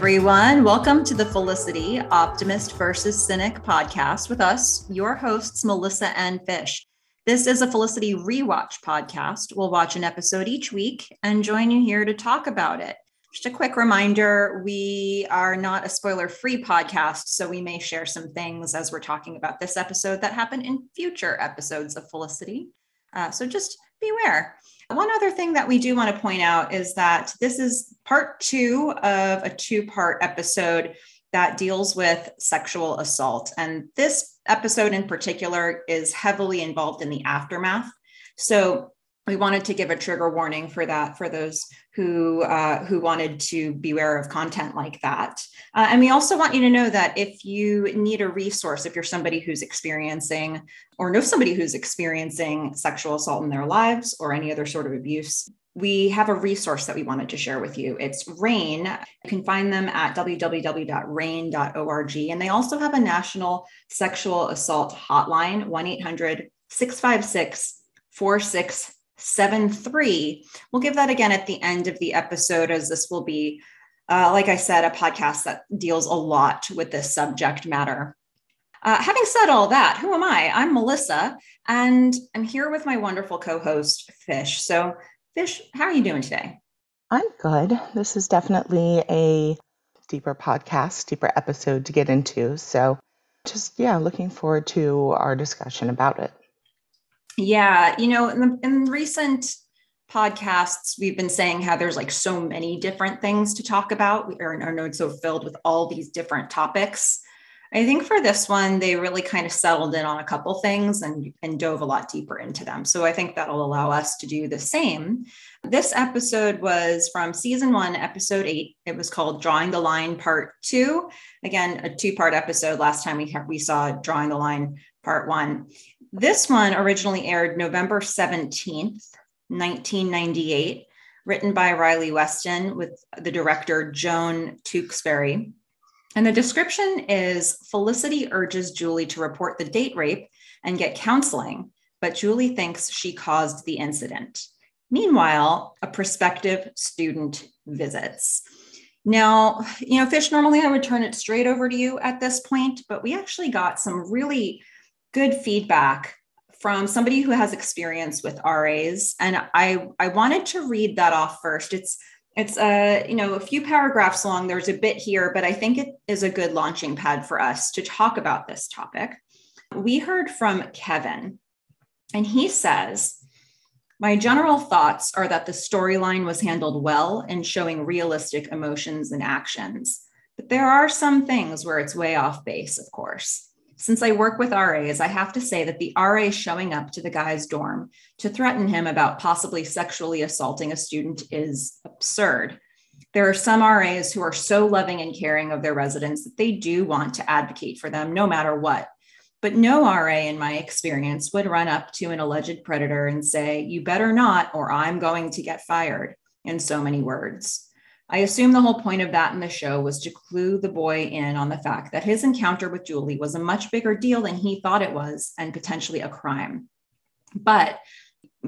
everyone. Welcome to the Felicity Optimist versus Cynic podcast with us, your hosts, Melissa and Fish. This is a Felicity rewatch podcast. We'll watch an episode each week and join you here to talk about it. Just a quick reminder we are not a spoiler free podcast, so we may share some things as we're talking about this episode that happen in future episodes of Felicity. Uh, so just beware. One other thing that we do want to point out is that this is part two of a two part episode that deals with sexual assault. And this episode in particular is heavily involved in the aftermath. So we wanted to give a trigger warning for that for those who uh, who wanted to beware of content like that. Uh, and we also want you to know that if you need a resource, if you're somebody who's experiencing or know somebody who's experiencing sexual assault in their lives or any other sort of abuse, we have a resource that we wanted to share with you. It's RAINN. You can find them at www.rainn.org. And they also have a national sexual assault hotline, 1 800 656 4673. We'll give that again at the end of the episode, as this will be, uh, like I said, a podcast that deals a lot with this subject matter. Uh, having said all that, who am I? I'm Melissa, and I'm here with my wonderful co host, Fish. So, Fish, how are you doing today? I'm good. This is definitely a deeper podcast, deeper episode to get into. So, just yeah, looking forward to our discussion about it. Yeah, you know, in, the, in recent podcasts, we've been saying how there's like so many different things to talk about. Our, our notes so filled with all these different topics. I think for this one, they really kind of settled in on a couple things and, and dove a lot deeper into them. So I think that'll allow us to do the same. This episode was from season one, episode eight. It was called Drawing the Line Part Two. Again, a two part episode. Last time we, we saw Drawing the Line Part One. This one originally aired November 17th, 1998, written by Riley Weston with the director Joan Tewksbury. And the description is Felicity urges Julie to report the date rape and get counseling, but Julie thinks she caused the incident. Meanwhile, a prospective student visits. Now, you know, Fish, normally I would turn it straight over to you at this point, but we actually got some really good feedback from somebody who has experience with RAs. And I, I wanted to read that off first. It's it's a you know a few paragraphs long there's a bit here but i think it is a good launching pad for us to talk about this topic we heard from kevin and he says my general thoughts are that the storyline was handled well in showing realistic emotions and actions but there are some things where it's way off base of course since I work with RAs, I have to say that the RA showing up to the guy's dorm to threaten him about possibly sexually assaulting a student is absurd. There are some RAs who are so loving and caring of their residents that they do want to advocate for them no matter what. But no RA, in my experience, would run up to an alleged predator and say, You better not, or I'm going to get fired, in so many words. I assume the whole point of that in the show was to clue the boy in on the fact that his encounter with Julie was a much bigger deal than he thought it was and potentially a crime. But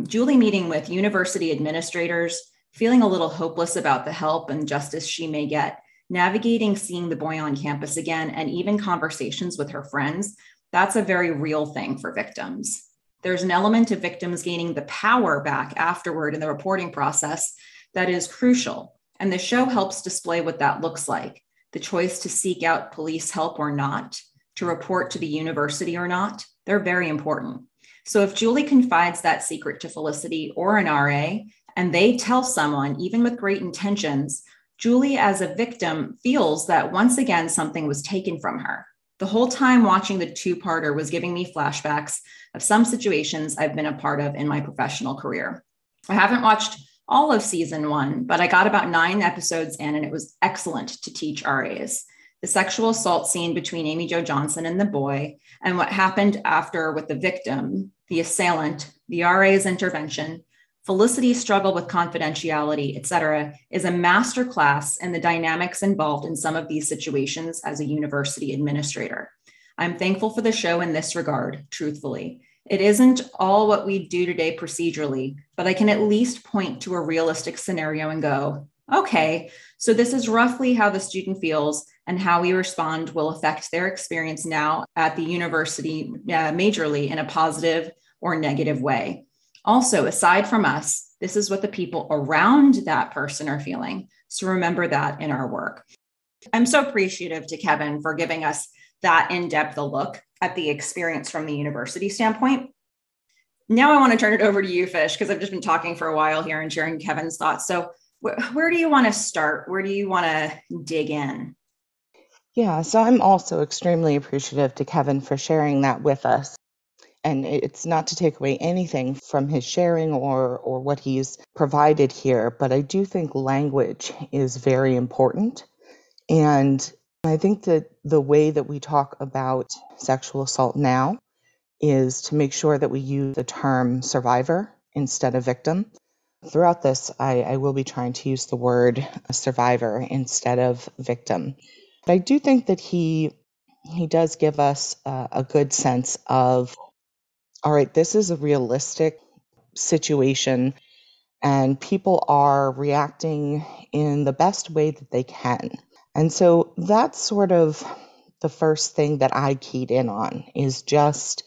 Julie meeting with university administrators, feeling a little hopeless about the help and justice she may get, navigating seeing the boy on campus again, and even conversations with her friends, that's a very real thing for victims. There's an element of victims gaining the power back afterward in the reporting process that is crucial and the show helps display what that looks like the choice to seek out police help or not, to report to the university or not. They're very important. So if Julie confides that secret to Felicity or an RA, and they tell someone, even with great intentions, Julie, as a victim, feels that once again something was taken from her. The whole time watching the two parter was giving me flashbacks of some situations I've been a part of in my professional career. I haven't watched all of season one, but I got about nine episodes in and it was excellent to teach RAs. The sexual assault scene between Amy Jo Johnson and the boy, and what happened after with the victim, the assailant, the RA's intervention, Felicity's struggle with confidentiality, et cetera, is a masterclass in the dynamics involved in some of these situations as a university administrator. I'm thankful for the show in this regard, truthfully. It isn't all what we do today procedurally, but I can at least point to a realistic scenario and go, Okay, so this is roughly how the student feels, and how we respond will affect their experience now at the university uh, majorly in a positive or negative way. Also, aside from us, this is what the people around that person are feeling. So remember that in our work. I'm so appreciative to Kevin for giving us that in depth a look at the experience from the university standpoint. Now I want to turn it over to you, Fish, because I've just been talking for a while here and sharing Kevin's thoughts. So, wh- where do you want to start? Where do you want to dig in? Yeah, so I'm also extremely appreciative to Kevin for sharing that with us. And it's not to take away anything from his sharing or, or what he's provided here, but I do think language is very important. And I think that the way that we talk about sexual assault now is to make sure that we use the term survivor instead of victim. Throughout this, I, I will be trying to use the word survivor instead of victim. But I do think that he he does give us a, a good sense of all right, this is a realistic situation, and people are reacting in the best way that they can. And so that's sort of the first thing that I keyed in on is just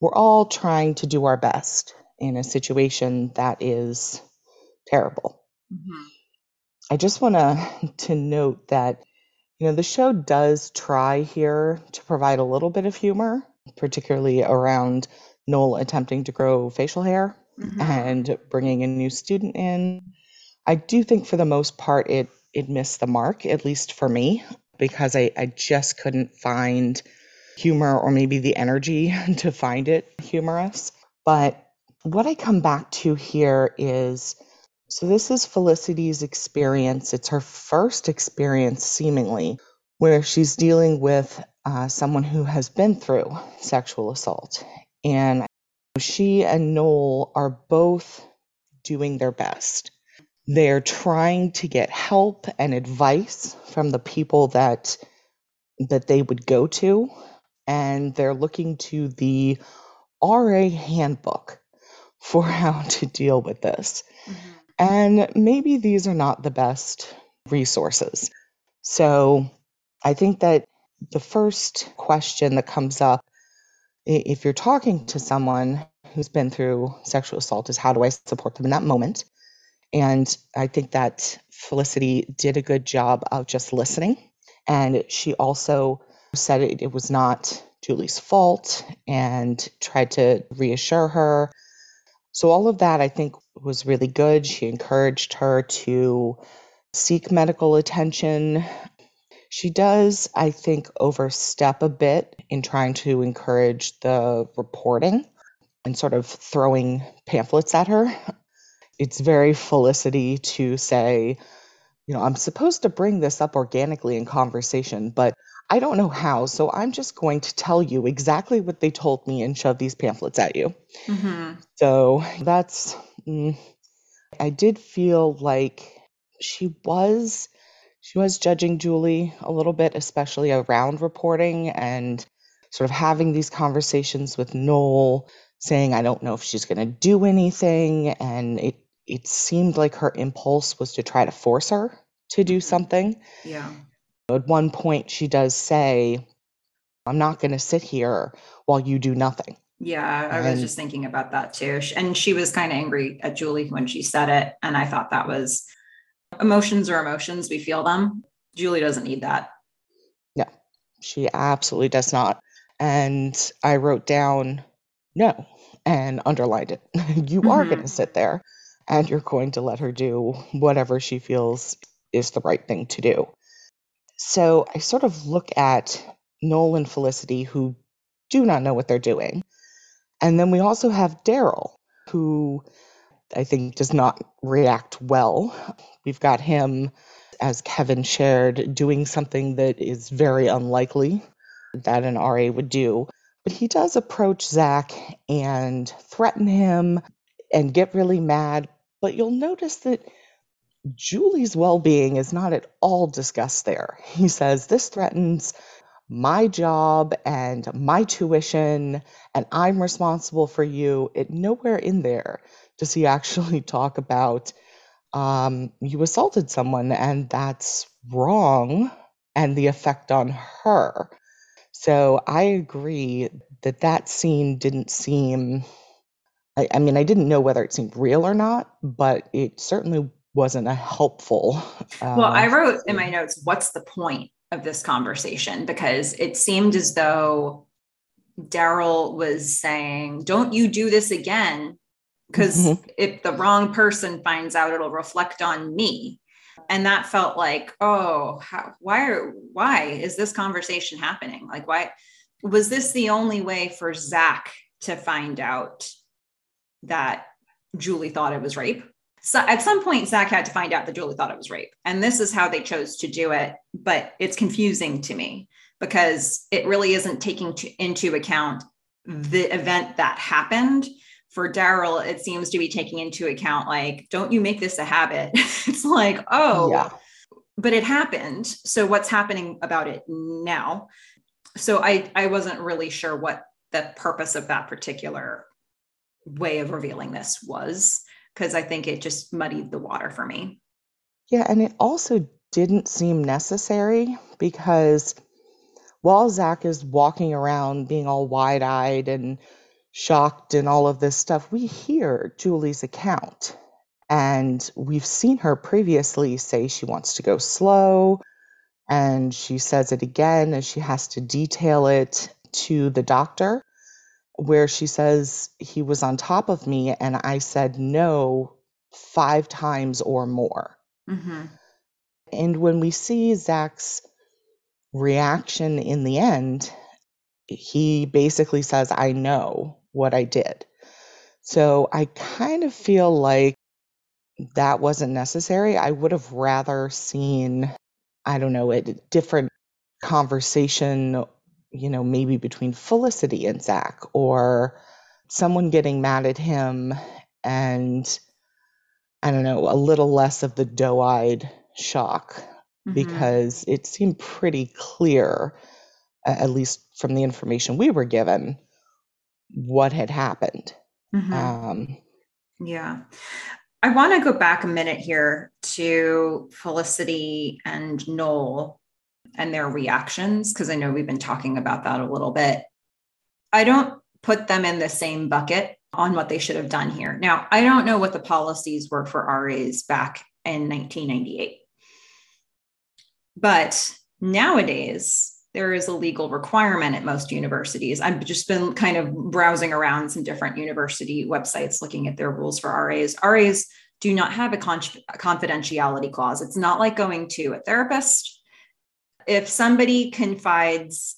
we're all trying to do our best in a situation that is terrible. Mm-hmm. I just want to to note that you know the show does try here to provide a little bit of humor particularly around Noel attempting to grow facial hair mm-hmm. and bringing a new student in. I do think for the most part it it missed the mark, at least for me, because I, I just couldn't find humor or maybe the energy to find it humorous. But what I come back to here is so this is Felicity's experience. It's her first experience, seemingly, where she's dealing with uh, someone who has been through sexual assault. And she and Noel are both doing their best. They're trying to get help and advice from the people that that they would go to and they're looking to the RA handbook for how to deal with this. Mm-hmm. And maybe these are not the best resources. So I think that the first question that comes up if you're talking to someone who's been through sexual assault is how do I support them in that moment? And I think that Felicity did a good job of just listening. And she also said it, it was not Julie's fault and tried to reassure her. So, all of that I think was really good. She encouraged her to seek medical attention she does, I think, overstep a bit in trying to encourage the reporting and sort of throwing pamphlets at her. It's very Felicity to say, you know, I'm supposed to bring this up organically in conversation, but I don't know how. So I'm just going to tell you exactly what they told me and shove these pamphlets at you. Mm-hmm. So that's, mm, I did feel like she was she was judging Julie a little bit, especially around reporting and sort of having these conversations with Noel, saying, I don't know if she's going to do anything. And it, it seemed like her impulse was to try to force her to do something. Yeah. At one point, she does say, I'm not going to sit here while you do nothing. Yeah, I and, was just thinking about that too. And she was kind of angry at Julie when she said it. And I thought that was Emotions are emotions, we feel them. Julie doesn't need that. No, she absolutely does not. And I wrote down no and underlined it. you mm-hmm. are going to sit there and you're going to let her do whatever she feels is the right thing to do. So I sort of look at Noel and Felicity, who do not know what they're doing. And then we also have Daryl, who I think does not react well. We've got him, as Kevin shared, doing something that is very unlikely that an RA would do. But he does approach Zach and threaten him and get really mad. But you'll notice that Julie's well being is not at all discussed there. He says, This threatens my job and my tuition, and I'm responsible for you. It nowhere in there does he actually talk about um, you assaulted someone and that's wrong and the effect on her. So I agree that that scene didn't seem, I, I mean, I didn't know whether it seemed real or not, but it certainly wasn't a helpful. Uh, well, I wrote in my notes, what's the point of this conversation? Because it seemed as though Daryl was saying, don't you do this again because mm-hmm. if the wrong person finds out it'll reflect on me and that felt like oh how, why are why is this conversation happening like why was this the only way for zach to find out that julie thought it was rape so at some point zach had to find out that julie thought it was rape and this is how they chose to do it but it's confusing to me because it really isn't taking to, into account the event that happened for Daryl, it seems to be taking into account like, don't you make this a habit? it's like, oh, yeah. but it happened. So what's happening about it now? So I I wasn't really sure what the purpose of that particular way of revealing this was because I think it just muddied the water for me. Yeah, and it also didn't seem necessary because while Zach is walking around being all wide eyed and shocked and all of this stuff, we hear Julie's account. And we've seen her previously say she wants to go slow. And she says it again and she has to detail it to the doctor, where she says, He was on top of me and I said no five times or more. Mm-hmm. And when we see Zach's reaction in the end, he basically says, I know what I did. So I kind of feel like that wasn't necessary. I would have rather seen, I don't know, a different conversation, you know, maybe between Felicity and Zach or someone getting mad at him and I don't know, a little less of the doe eyed shock mm-hmm. because it seemed pretty clear, at least from the information we were given, what had happened. Mm-hmm. Um, yeah. I want to go back a minute here to Felicity and Noel and their reactions, because I know we've been talking about that a little bit. I don't put them in the same bucket on what they should have done here. Now, I don't know what the policies were for RAs back in 1998. But nowadays, there is a legal requirement at most universities. I've just been kind of browsing around some different university websites looking at their rules for RAs. RAs do not have a, con- a confidentiality clause. It's not like going to a therapist. If somebody confides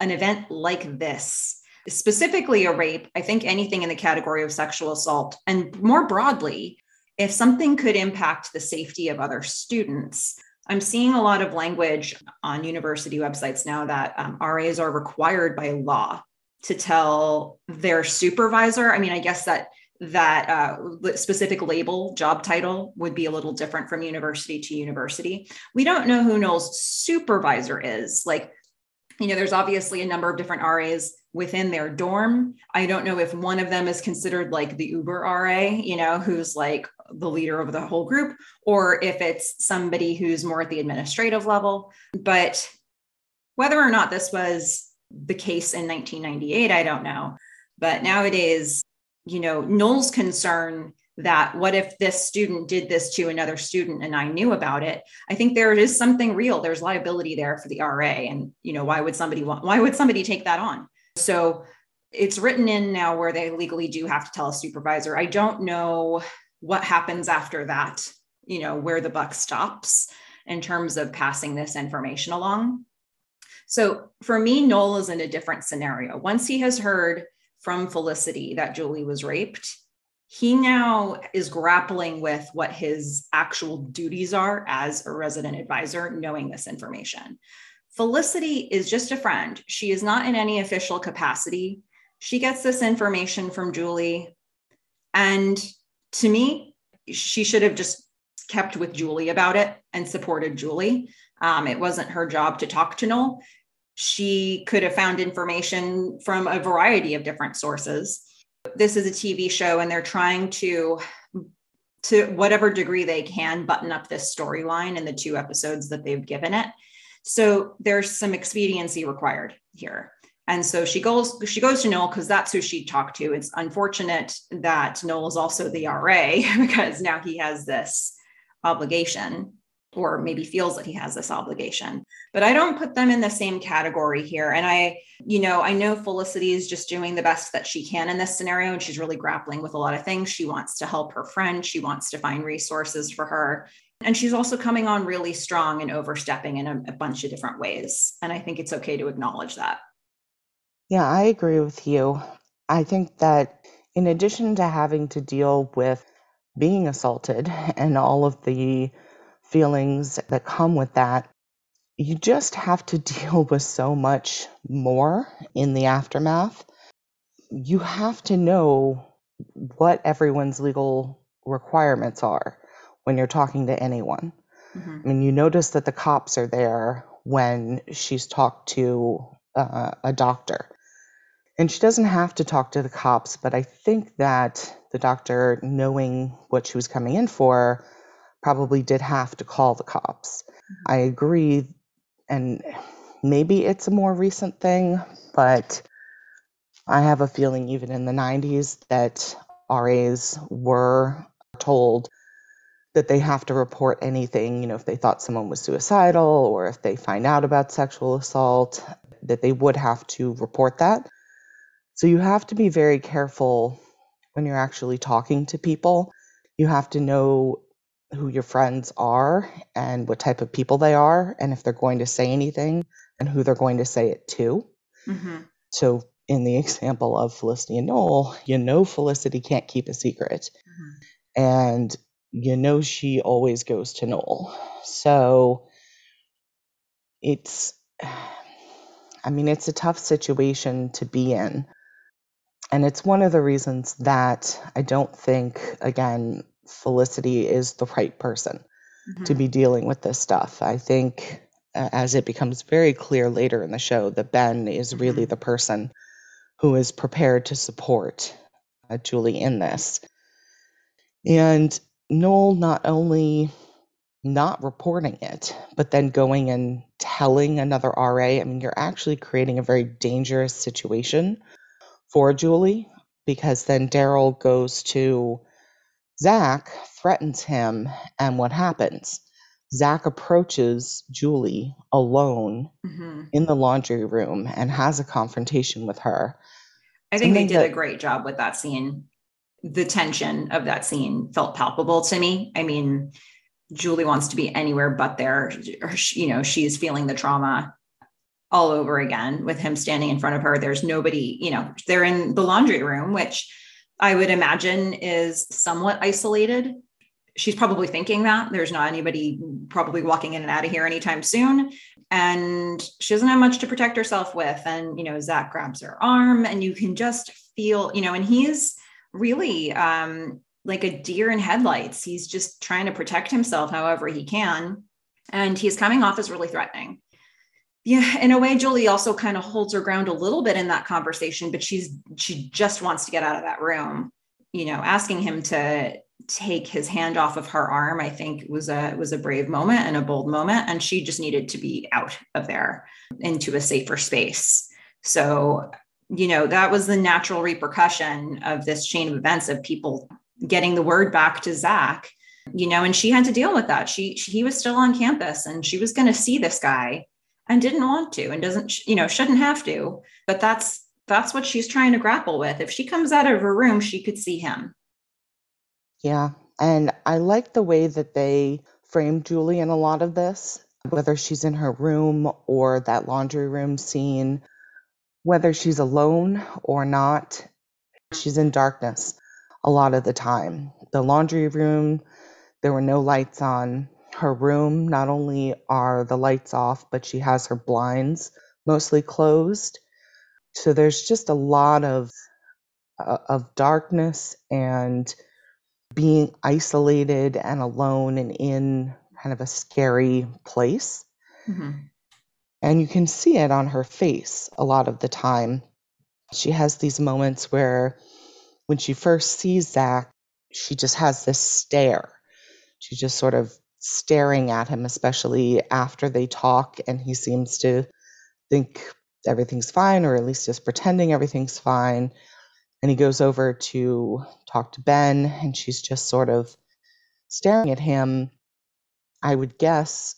an event like this, specifically a rape, I think anything in the category of sexual assault, and more broadly, if something could impact the safety of other students, I'm seeing a lot of language on university websites now that um, RAs are required by law to tell their supervisor. I mean, I guess that that uh, specific label job title would be a little different from university to university. We don't know who Noel's supervisor is. Like, you know, there's obviously a number of different RAs within their dorm. I don't know if one of them is considered like the Uber RA, you know, who's like the leader of the whole group, or if it's somebody who's more at the administrative level. But whether or not this was the case in 1998, I don't know. But nowadays, you know, Noel's concern that what if this student did this to another student and I knew about it? I think there is something real. There's liability there for the RA. And, you know, why would somebody want, why would somebody take that on? So it's written in now where they legally do have to tell a supervisor. I don't know what happens after that, you know, where the buck stops in terms of passing this information along. So for me, Noel is in a different scenario. Once he has heard from Felicity that Julie was raped, he now is grappling with what his actual duties are as a resident advisor, knowing this information. Felicity is just a friend. She is not in any official capacity. She gets this information from Julie. And to me, she should have just kept with Julie about it and supported Julie. Um, it wasn't her job to talk to Noel. She could have found information from a variety of different sources. This is a TV show, and they're trying to to whatever degree they can button up this storyline in the two episodes that they've given it. So there's some expediency required here. And so she goes, she goes to Noel because that's who she talked to. It's unfortunate that Noel is also the RA because now he has this obligation or maybe feels that he has this obligation. But I don't put them in the same category here. And I, you know, I know Felicity is just doing the best that she can in this scenario. And she's really grappling with a lot of things. She wants to help her friend, she wants to find resources for her. And she's also coming on really strong and overstepping in a, a bunch of different ways. And I think it's okay to acknowledge that. Yeah, I agree with you. I think that in addition to having to deal with being assaulted and all of the feelings that come with that, you just have to deal with so much more in the aftermath. You have to know what everyone's legal requirements are when you're talking to anyone. Mm-hmm. I mean, you notice that the cops are there when she's talked to uh, a doctor. And she doesn't have to talk to the cops, but I think that the doctor, knowing what she was coming in for, probably did have to call the cops. I agree, and maybe it's a more recent thing, but I have a feeling even in the 90s that RAs were told that they have to report anything, you know, if they thought someone was suicidal or if they find out about sexual assault, that they would have to report that. So you have to be very careful when you're actually talking to people. You have to know who your friends are and what type of people they are, and if they're going to say anything and who they're going to say it to. Mm-hmm. So, in the example of Felicity and Noel, you know Felicity can't keep a secret. Mm-hmm. And you know she always goes to Noel. So, it's, I mean, it's a tough situation to be in. And it's one of the reasons that I don't think, again, Felicity is the right person mm-hmm. to be dealing with this stuff. I think, uh, as it becomes very clear later in the show, that Ben is mm-hmm. really the person who is prepared to support uh, Julie in this. And Noel not only not reporting it, but then going and telling another RA, I mean, you're actually creating a very dangerous situation for Julie because then Daryl goes to Zach, threatens him, and what happens? Zach approaches Julie alone mm-hmm. in the laundry room and has a confrontation with her. I think Something they did that, a great job with that scene. The tension of that scene felt palpable to me. I mean, Julie wants to be anywhere but there. You know, she's feeling the trauma all over again with him standing in front of her. There's nobody, you know, they're in the laundry room, which I would imagine is somewhat isolated. She's probably thinking that there's not anybody probably walking in and out of here anytime soon. And she doesn't have much to protect herself with. And, you know, Zach grabs her arm and you can just feel, you know, and he's really um, like a deer in headlights. He's just trying to protect himself however he can. And he's coming off as really threatening yeah in a way julie also kind of holds her ground a little bit in that conversation but she's she just wants to get out of that room. You know asking him to take his hand off of her arm i think was a was a brave moment and a bold moment and she just needed to be out of there into a safer space. So you know that was the natural repercussion of this chain of events of people getting the word back to zach you know and she had to deal with that. She, she he was still on campus and she was going to see this guy and didn't want to and doesn't you know shouldn't have to. But that's that's what she's trying to grapple with. If she comes out of her room she could see him. Yeah. And i like the way that they frame julie in a lot of this whether she's in her room or that laundry room scene whether she's alone or not she's in darkness a lot of the time. The laundry room there were no lights on her room, not only are the lights off, but she has her blinds mostly closed. So there's just a lot of uh, of darkness and being isolated and alone and in kind of a scary place. Mm-hmm. And you can see it on her face a lot of the time. She has these moments where, when she first sees Zach, she just has this stare. She just sort of staring at him, especially after they talk, and he seems to think everything's fine, or at least just pretending everything's fine. And he goes over to talk to Ben, and she's just sort of staring at him, I would guess,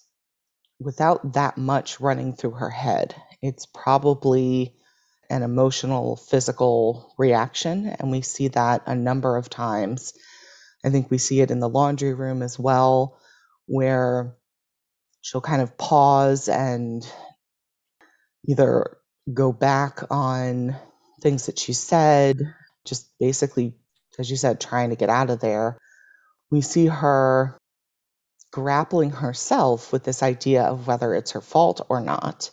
without that much running through her head. It's probably an emotional, physical reaction, and we see that a number of times. I think we see it in the laundry room as well, where she'll kind of pause and either go back on things that she said, just basically, as you said, trying to get out of there. We see her grappling herself with this idea of whether it's her fault or not.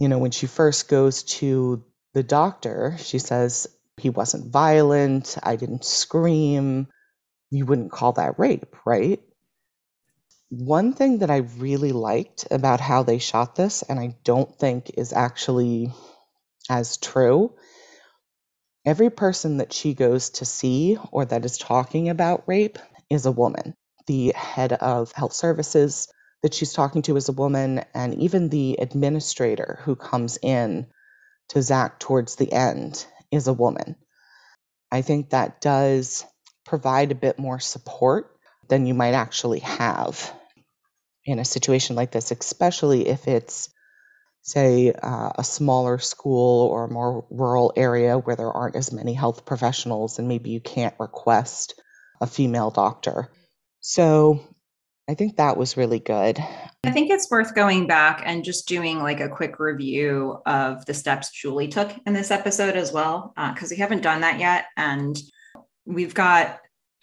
You know, when she first goes to the doctor, she says, He wasn't violent, I didn't scream. You wouldn't call that rape, right? One thing that I really liked about how they shot this, and I don't think is actually as true, every person that she goes to see or that is talking about rape is a woman. The head of health services that she's talking to is a woman, and even the administrator who comes in to Zach towards the end is a woman. I think that does provide a bit more support than you might actually have in a situation like this, especially if it's, say, uh, a smaller school or a more rural area where there aren't as many health professionals and maybe you can't request a female doctor. So I think that was really good. I think it's worth going back and just doing like a quick review of the steps Julie took in this episode as well, because uh, we haven't done that yet. And we've got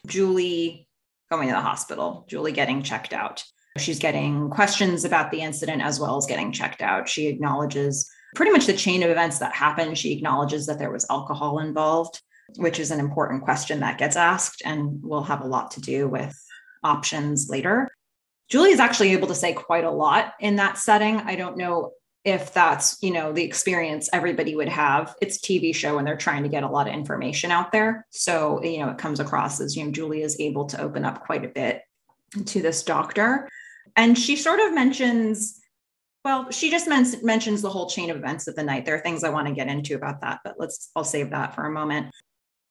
Julie going to the hospital, Julie getting checked out. She's getting questions about the incident as well as getting checked out. She acknowledges pretty much the chain of events that happened. She acknowledges that there was alcohol involved, which is an important question that gets asked and will have a lot to do with options later. Julie is actually able to say quite a lot in that setting. I don't know if that's, you know, the experience everybody would have. It's TV show and they're trying to get a lot of information out there. So, you know, it comes across as, you know, Julie is able to open up quite a bit to this doctor. And she sort of mentions, well, she just men- mentions the whole chain of events of the night. There are things I want to get into about that, but let's, I'll save that for a moment.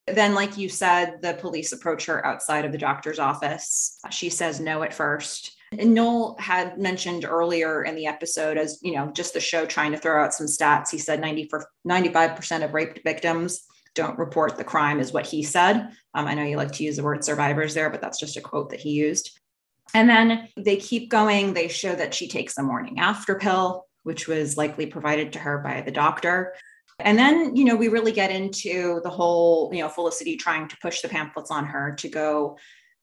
Then, like you said, the police approach her outside of the doctor's office. She says no at first. And Noel had mentioned earlier in the episode, as you know, just the show trying to throw out some stats. He said 90 for 95% of raped victims don't report the crime, is what he said. Um, I know you like to use the word survivors there, but that's just a quote that he used. And then they keep going. They show that she takes a morning after pill, which was likely provided to her by the doctor. And then, you know, we really get into the whole, you know, Felicity trying to push the pamphlets on her to go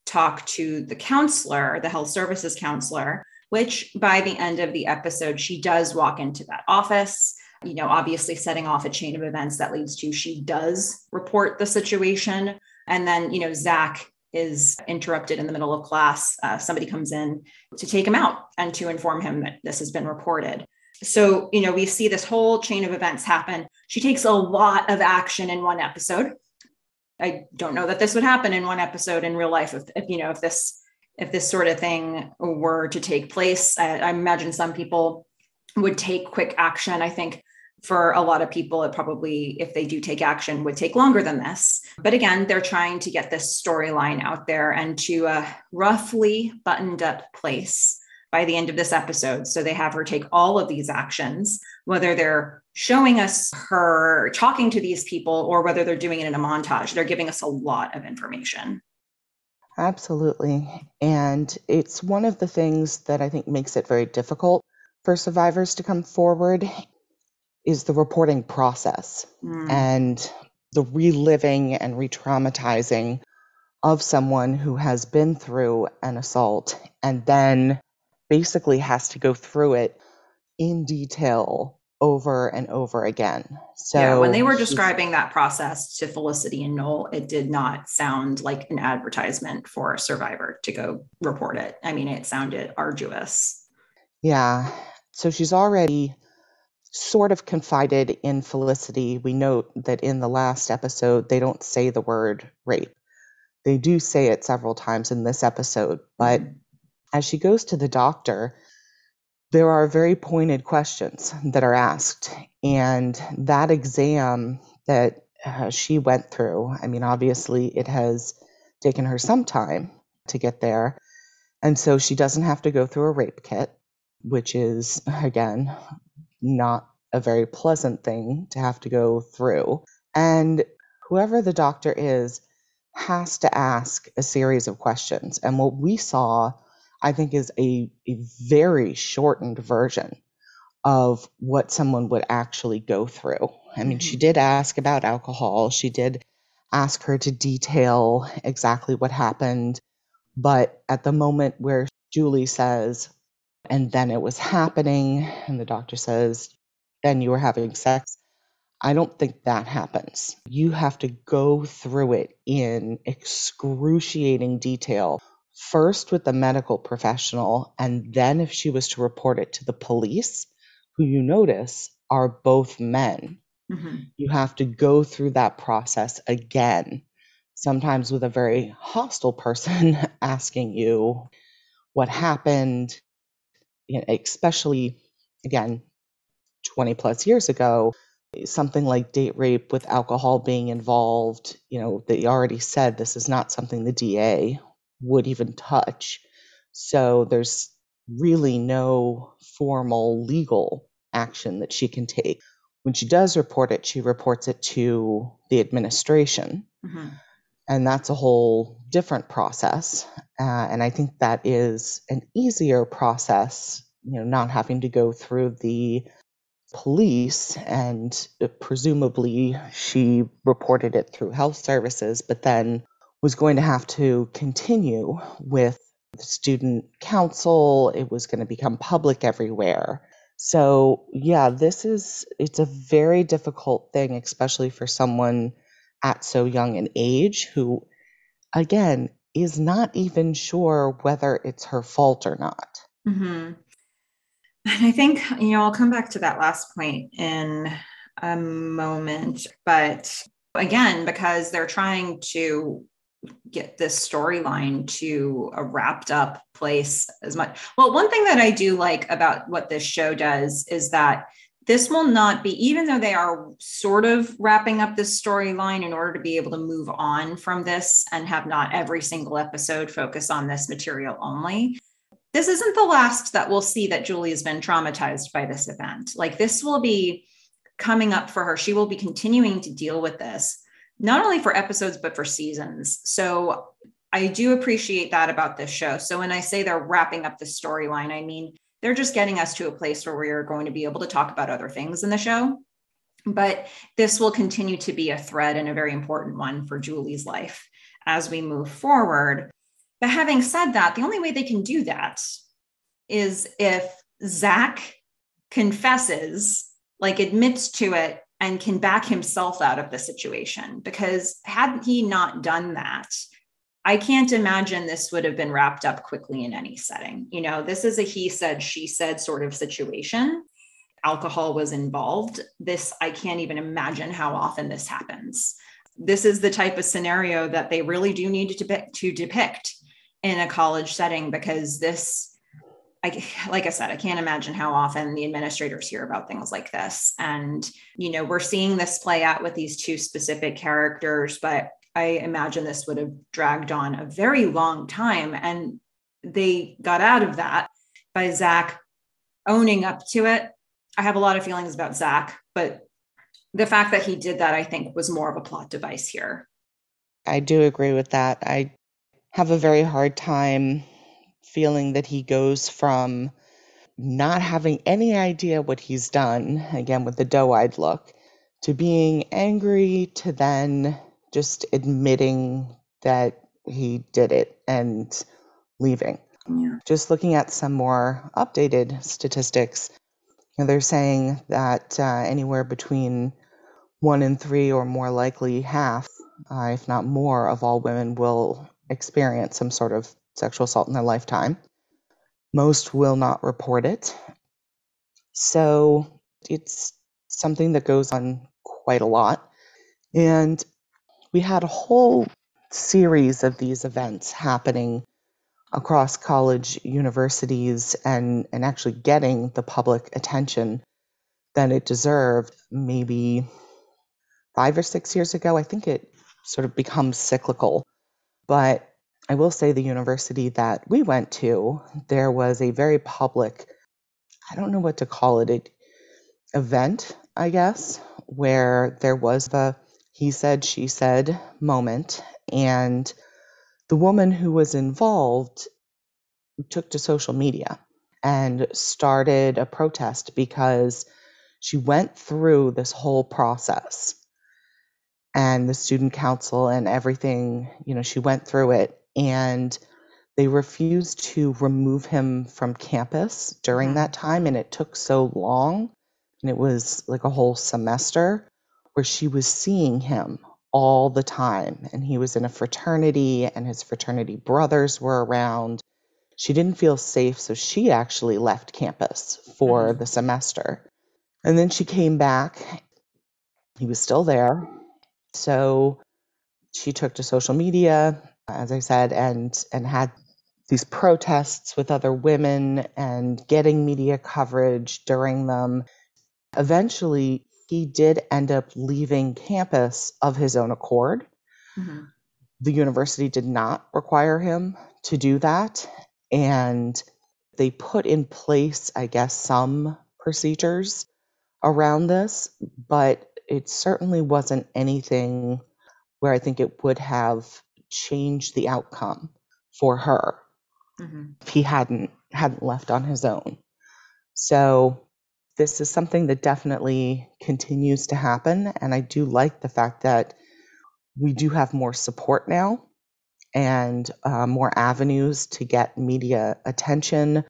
talk to the counselor, the health services counselor, which by the end of the episode, she does walk into that office, you know, obviously setting off a chain of events that leads to she does report the situation. And then, you know, Zach is interrupted in the middle of class. Uh, somebody comes in to take him out and to inform him that this has been reported. So, you know, we see this whole chain of events happen. She takes a lot of action in one episode. I don't know that this would happen in one episode in real life. If, if you know, if this if this sort of thing were to take place, I, I imagine some people would take quick action. I think for a lot of people, it probably, if they do take action, would take longer than this. But again, they're trying to get this storyline out there and to a roughly buttoned up place by the end of this episode. So they have her take all of these actions, whether they're showing us her talking to these people or whether they're doing it in a montage. They're giving us a lot of information. Absolutely. And it's one of the things that I think makes it very difficult for survivors to come forward is the reporting process mm. and the reliving and re-traumatizing of someone who has been through an assault and then basically has to go through it in detail over and over again. So yeah, when they were describing that process to Felicity and Noel, it did not sound like an advertisement for a survivor to go report it. I mean, it sounded arduous. Yeah. So she's already sort of confided in Felicity. We note that in the last episode, they don't say the word rape. They do say it several times in this episode, but Mhm. as she goes to the doctor, there are very pointed questions that are asked. And that exam that uh, she went through, I mean, obviously, it has taken her some time to get there. And so she doesn't have to go through a rape kit, which is, again, not a very pleasant thing to have to go through. And whoever the doctor is has to ask a series of questions. And what we saw, I think, is a, a very shortened version of what someone would actually go through. I mean, she Mhm. did ask about alcohol, she did ask her to detail exactly what happened. But at the moment where Julie says, and then it was happening, and the doctor says, then you were having sex, I don't think that happens. You have to go through it in excruciating detail, first with the medical professional, and then if she was to report it to the police, who you notice are both men. Mhm. You have to go through that process again, sometimes with a very hostile person asking you what happened, you know, especially again 20 plus years ago something like date rape with alcohol being involved you know they already said this is not something the da would even touch. So there's really no formal legal action that she can take. When she does report it she reports it to the administration. Mhm. And that's a whole different process. Uh, and i think that is an easier process you know not having to go through the police and uh, presumably she reported it through health services but then was going to have to continue with the student council. It was going to become public everywhere. So yeah this is it's a very difficult thing especially for someone at so young an age who again is not even sure whether it's her fault or not Mhm. And I think, you know, I'll come back to that last point in a moment. But again, because they're trying to get this storyline to a wrapped up place as much. Well, one thing that I do like about what this show does is that this will not be, even though they are sort of wrapping up this storyline in order to be able to move on from this and have not every single episode focus on this material only this isn't the last that we'll see that Julie has been traumatized by this event. Like this will be coming up for her. She will be continuing to deal with this, not only for episodes, but for seasons. So I do appreciate that about this show. So when I say they're wrapping up the storyline, I mean, they're just getting us to a place where we are going to be able to talk about other things in the show. But this will continue to be a thread and a very important one for Julie's life as we move forward. But having said that, the only way they can do that is if Zach confesses, like admits to it, and can back himself out of the situation. Because had he not done that, I can't imagine this would have been wrapped up quickly in any setting. You know, this is a he said, she said sort of situation. Alcohol was involved. This, I can't even imagine how often this happens. This is the type of scenario that they really do need to to depict in a college setting because this I, like I said, I can't imagine how often the administrators hear about things like this. And, you know, we're seeing this play out with these two specific characters, but I imagine this would have dragged on a very long time. And they got out of that by Zach owning up to it. I have a lot of feelings about Zach, but the fact that he did that, I think, was more of a plot device here. I do agree with that. I have a very hard time feeling that he goes from not having any idea what he's done, again with the doe eyed look, to being angry to then just admitting that he did it and leaving. Yeah. Just looking at some more updated statistics, you know, they're saying that uh, anywhere between one in three or more likely half, uh, if not more, of all women will experience some sort of sexual assault in their lifetime. Most will not report it. So it's something that goes on quite a lot. And we had a whole series of these events happening across college universities and, and actually getting the public attention that it deserved maybe five or six years ago. I think it sort of becomes cyclical. But I will say the university that we went to, there was a very public, I don't know what to call it, it event, I guess, where there was the he said, she said moment. And the woman who was involved took to social media and started a protest because she went through this whole process. And the student council and everything, you know, she went through it. And they refused to remove him from campus during Mhm. that time. And it took so long. And it was like a whole semester where she was seeing him all the time and he was in a fraternity and his fraternity brothers were around. She didn't feel safe so she actually left campus for Mhm. the semester. And then she came back. He was still there. So she took to social media as i said and and had these protests with other women and getting media coverage during them. Eventually he did end up leaving campus of his own accord Mhm. the university did not require him to do that and they put in place i guess some procedures around this but it certainly wasn't anything where i think it would have changed the outcome for her Mhm. if he hadn't hadn't left on his own so this is something that definitely continues to happen and i do like the fact that we do have more support now and uh, more avenues to get media attention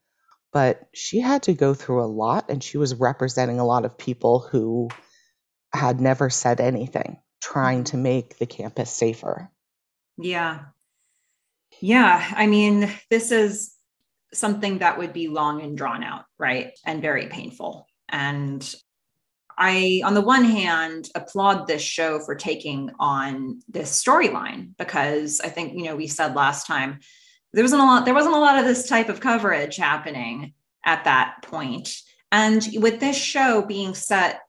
but she had to go through a lot and she was representing a lot of people who had never said anything trying to make the campus safer Yeah. Yeah. I mean, this is something that would be long and drawn out, right? And very painful. And I, on the one hand, applaud this show for taking on this storyline because I think, you know, we said last time there wasn't a lot, there wasn't a lot of this type of coverage happening at that point. And with this show being set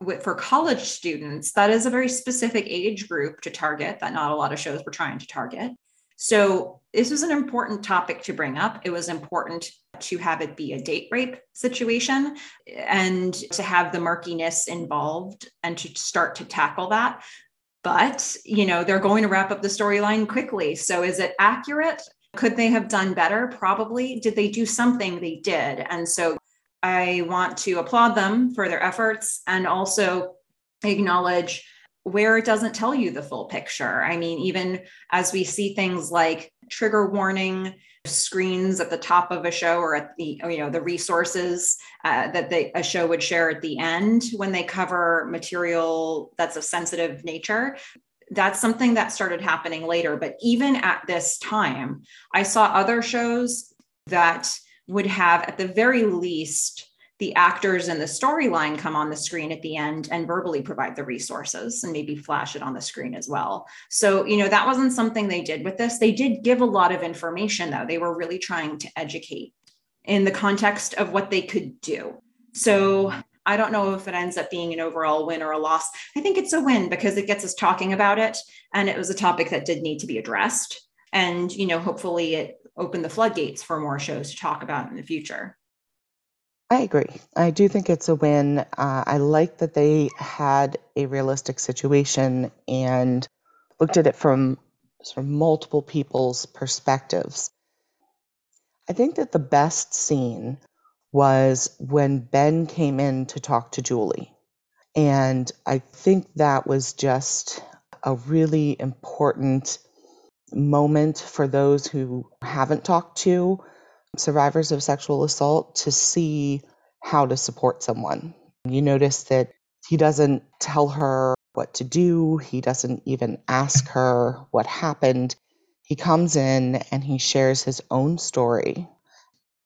with, for college students, that is a very specific age group to target that not a lot of shows were trying to target. So this was an important topic to bring up. It was important to have it be a date rape situation and to have the murkiness involved and to start to tackle that. But, you know, they're going to wrap up the storyline quickly. So is it accurate? Could they have done better? Probably. Did they do something? They did. And so I want to applaud them for their efforts and also acknowledge where it doesn't tell you the full picture. I mean, even as we see things like trigger warning screens at the top of a show or at the you know the resources uh, that they, a show would share at the end when they cover material that's of sensitive nature. That's something that started happening later but even at this time i saw other shows that would have at the very least the actors and the storyline come on the screen at the end and verbally provide the resources and maybe flash it on the screen as well. So, you know, that wasn't something they did with this. They did give a lot of information, though. They were really trying to educate in the context of what they could do. So, I don't know if it ends up being an overall win or a loss. I think it's a win because it gets us talking about it. And it was a topic that did need to be addressed. And, you know, hopefully it opened the floodgates for more shows to talk about in the future. I agree. I do think it's a win. Uh, I like that they had a realistic situation and looked at it from sort of multiple people's perspectives. I think that the best scene was when Ben came in to talk to Julie. And I think that was just a really important moment for those who haven't talked to survivors of sexual assault to see how to support someone. You notice that he doesn't tell her what to do, he doesn't even ask her what happened. He comes in and he shares his own story.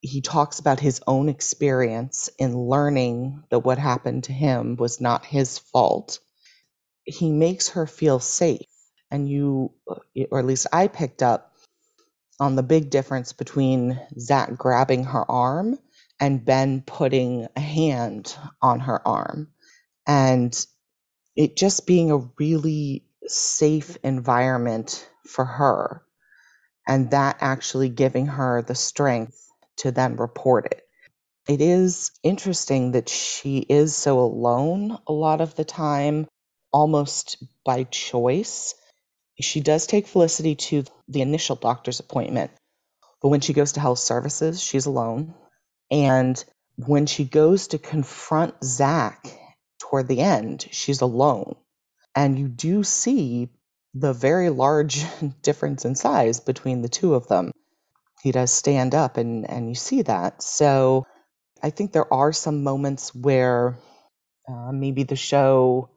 He talks about his own experience in learning that what happened to him was not his fault. He makes her feel safe and you, or at least I picked up on the big difference between Zach grabbing her arm and Ben putting a hand on her arm. And it just being a really safe environment for her. And that actually giving her the strength to then report it. It is interesting that she is so alone a lot of the time, almost by choice. She does take Felicity to the initial doctor's appointment, but when she goes to health services, she's alone. And when she goes to confront Zach toward the end, she's alone. And you do see the very large difference in size between the two of them. He does stand up, and, and you see that. So I think there are some moments where uh, maybe the show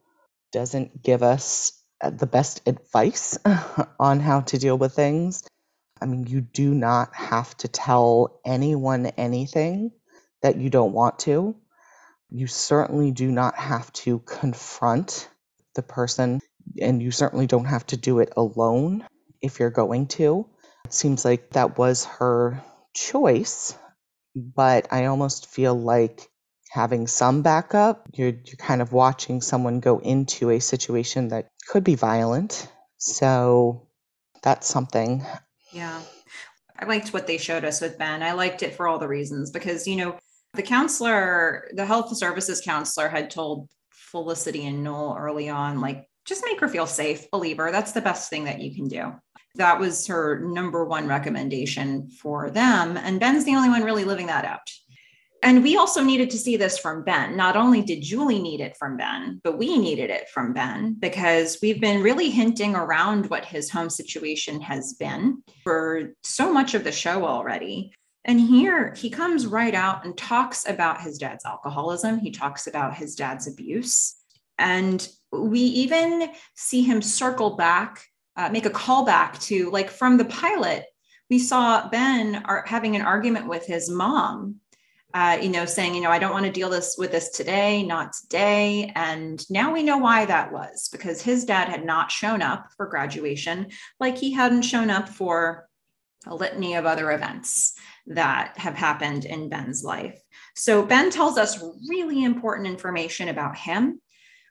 doesn't give us the best advice on how to deal with things. I mean, you do not have to tell anyone anything that you don't want to. You certainly do not have to confront the person, and you certainly don't have to do it alone if you're going to. It seems like that was her choice, but I almost feel like having some backup, you're, you're kind of watching someone go into a situation that could be violent. So that's something. Yeah. I liked what they showed us with Ben. I liked it for all the reasons because, you know, the counselor, the health services counselor had told Felicity and Noel early on, like, just make her feel safe, believe her. That's the best thing that you can do. That was her number one recommendation for them. And Ben's the only one really living that out. And we also needed to see this from Ben. Not only did Julie need it from Ben, but we needed it from Ben because we've been really hinting around what his home situation has been for so much of the show already. And here he comes right out and talks about his dad's alcoholism. He talks about his dad's abuse. And we even see him circle back, uh, make a callback to like from the pilot, we saw Ben are having an argument with his mom uh, you know, saying, you know, I don't want to deal this with this today, not today. And now we know why that was because his dad had not shown up for graduation, like he hadn't shown up for a litany of other events that have happened in Ben's life. So Ben tells us really important information about him.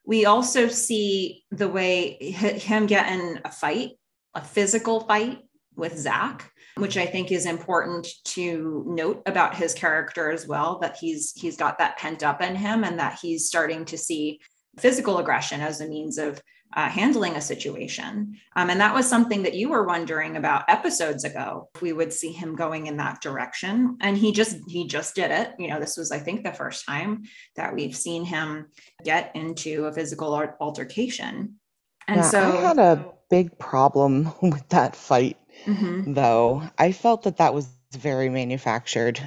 We also see the way him get in a fight, a physical fight with Zach which I think is important to note about his character as well that he's he's got that pent up in him and that he's starting to see physical aggression as a means of uh, handling a situation. Um, and that was something that you were wondering about episodes ago. We would see him going in that direction, and he just he just did it. You know, this was I think the first time that we've seen him get into a physical altercation. And yeah, so I had a big problem with that fight mm-hmm. though. I felt that that was very manufactured.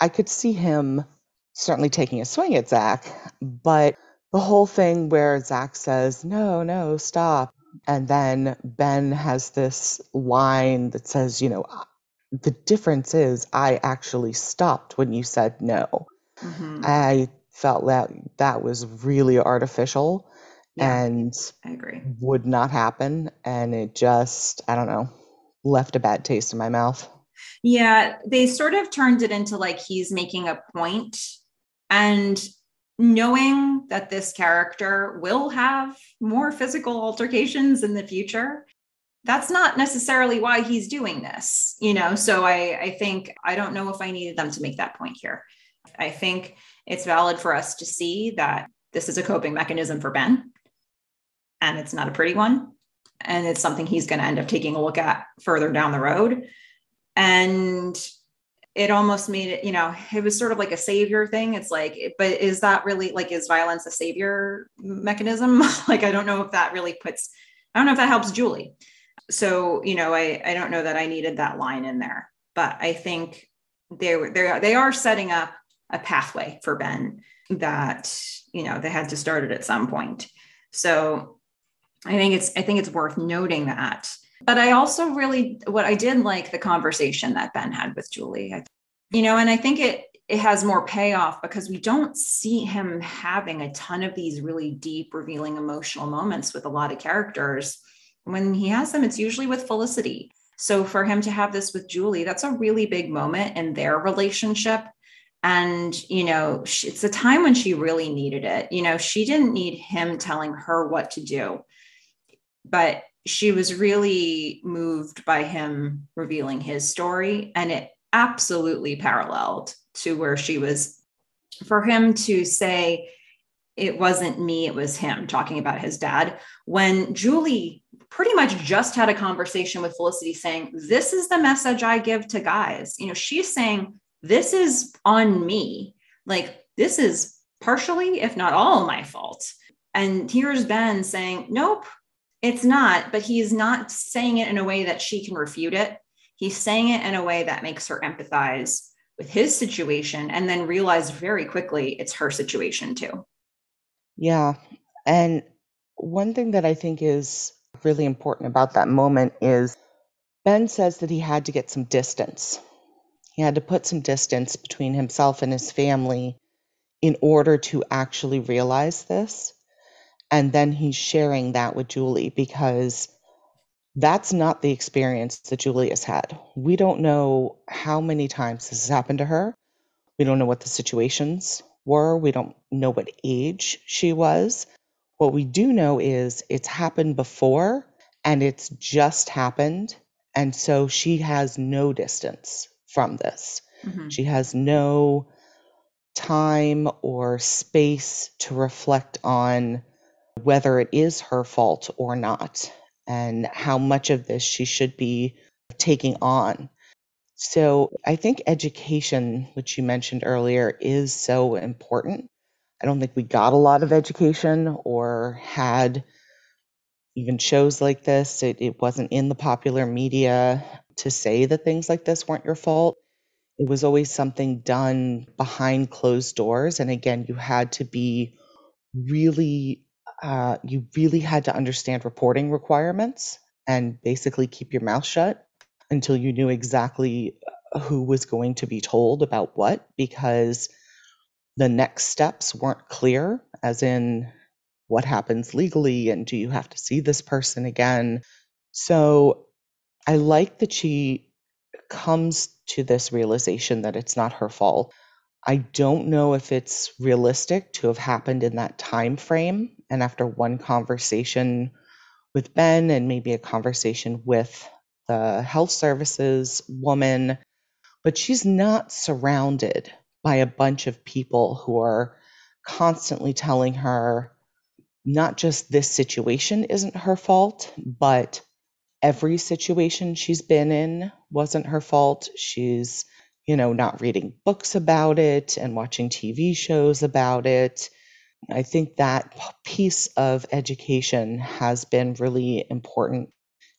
I could see him certainly taking a swing at Zach, but the whole thing where Zach says, no, no, stop. And then Ben has this line that says, you know, the difference is I actually stopped when you said no. Mm-hmm. I felt that that was really artificial yeah, and I agree. Would not happen. And it just, I don't know, left a bad taste in my mouth. Yeah, they sort of turned it into like he's making a point and knowing that this character will have more physical altercations in the future that's not necessarily why he's doing this you know? So i i think i don't know if i needed them to make that point here. I think it's valid for us to see that this is a coping mechanism for ben and it's not a pretty one and it's something he's going to end up taking a look at further down the road. And it almost made it you know it was sort of like a savior thing. It's like but is that really like is violence a savior mechanism? Like i don't know if that really puts i don't know if that helps julie. So you know i i don't know that i needed that line in there but i think they were they they are setting up a pathway for ben that you know they had to start it at some point. So I think it's I think it's worth noting that. But I also really what I did like the conversation that Ben had with Julie. I, you know, and I think it it has more payoff because we don't see him having a ton of these really deep revealing emotional moments with a lot of characters when he has them, it's usually with Felicity. So for him to have this with Julie, that's a really big moment in their relationship. And, you know, it's a time when she really needed it. You know, she didn't need him telling her what to do, but she was really moved by him revealing his story. And it absolutely paralleled to where she was for him to say, it wasn't me, it was him talking about his dad. When Julie pretty much just had a conversation with Felicity saying, This is the message I give to guys. You know, she's saying, This is on me. Like, this is partially, if not all, my fault. And here's Ben saying, Nope, it's not. But he's not saying it in a way that she can refute it. He's saying it in a way that makes her empathize with his situation and then realize very quickly it's her situation too. Yeah. And one thing that I think is really important about that moment is Ben says that he had to get some distance. He had to put some distance between himself and his family in order to actually realize this. And then he's sharing that with Julie because that's not the experience that Julie has had. We don't know how many times this has happened to her. We don't know what the situations were. We don't know what age she was. What we do know is it's happened before and it's just happened. And so she has no distance from this. Mm-hmm. She has no time or space to reflect on whether it is her fault or not and how much of this she should be taking on. So I think education, which you mentioned earlier, is so important. I don't think we got a lot of education or had even shows like this. It, it wasn't in the popular media to say that things like this weren't your fault. It was always something done behind closed doors. And again, you had to be really, uh, you really had to understand reporting requirements and basically keep your mouth shut until you knew exactly uh, who was going to be told about what because the next steps weren't clear, as in what happens legally and do you have to see this person again. So I like that she comes to this realization that it's not her fault. I don't know if it's realistic to have happened in that time frame and after one conversation with Ben and maybe a conversation with the health services woman, but she's not surrounded by a bunch of people who are constantly telling her not just this situation isn't her fault, but every situation she's been in wasn't her fault. She's, you know, not reading books about it and watching TV shows about it. I think that piece of education has been really important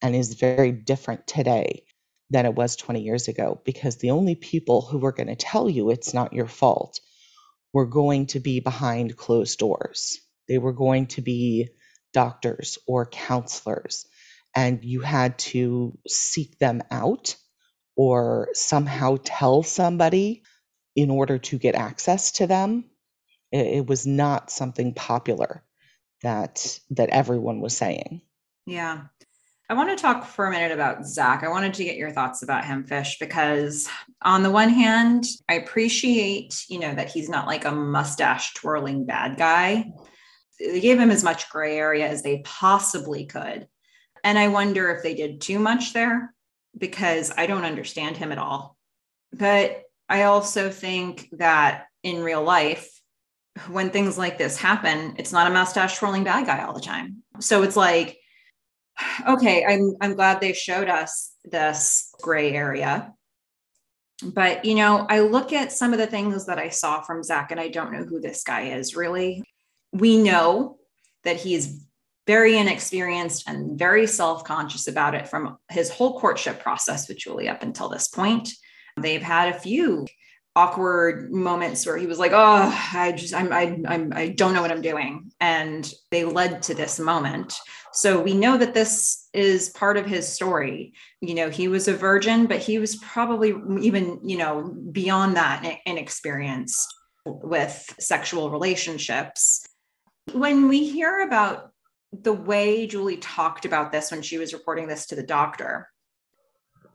and is very different today than it was 20 years ago because the only people who were going to tell you it's not your fault were going to be behind closed doors. They were going to be doctors or counselors, and you had to seek them out or somehow tell somebody in order to get access to them. It, it was not something popular that that everyone was saying. Yeah. I want to talk for a minute about Zach. I wanted to get your thoughts about him, Fish, because on the one hand, I appreciate, you know, that he's not like a mustache twirling bad guy. They gave him as much gray area as they possibly could. And I wonder if they did too much there because I don't understand him at all. But I also think that in real life, when things like this happen, it's not a mustache twirling bad guy all the time. So it's like, okay, I'm I'm glad they showed us this gray area. But you know, I look at some of the things that I saw from Zach, and I don't know who this guy is really. We know that he's very inexperienced and very self-conscious about it from his whole courtship process with Julie up until this point. They've had a few awkward moments where he was like, "Oh, I just I'm I I'm I don't know what I'm doing," and they led to this moment. So we know that this is part of his story. You know, he was a virgin, but he was probably even you know beyond that inexperienced with sexual relationships. When we hear about the way Julie talked about this when she was reporting this to the doctor,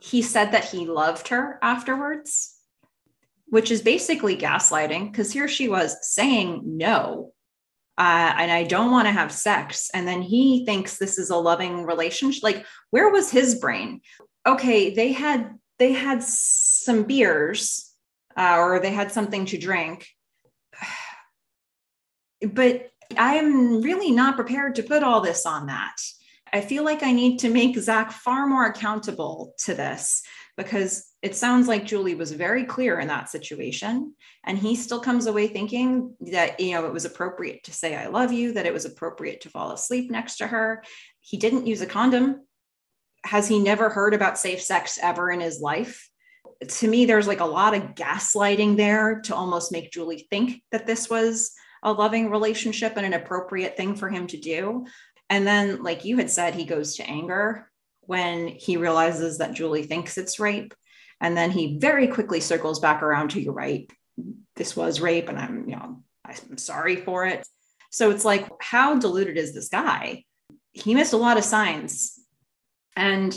he said that he loved her afterwards, which is basically gaslighting because here she was saying no. Uh, and I don't want to have sex. And then he thinks this is a loving relationship. Like, where was his brain? Okay, they had they had some beers uh, or they had something to drink. But I'm really not prepared to put all this on that. I feel like I need to make Zach far more accountable to this because it sounds like Julie was very clear in that situation. And he still comes away thinking that, you know, it was appropriate to say, I love you, that it was appropriate to fall asleep next to her. He didn't use a condom. Has he never heard about safe sex ever in his life? To me, there's like a lot of gaslighting there to almost make Julie think that this was a loving relationship and an appropriate thing for him to do. And then, like you had said, he goes to anger when he realizes that Julie thinks it's rape. And then he very quickly circles back around to you're right. This was rape, and I'm, you know, I'm sorry for it. So it's like, how deluded is this guy? He missed a lot of signs. And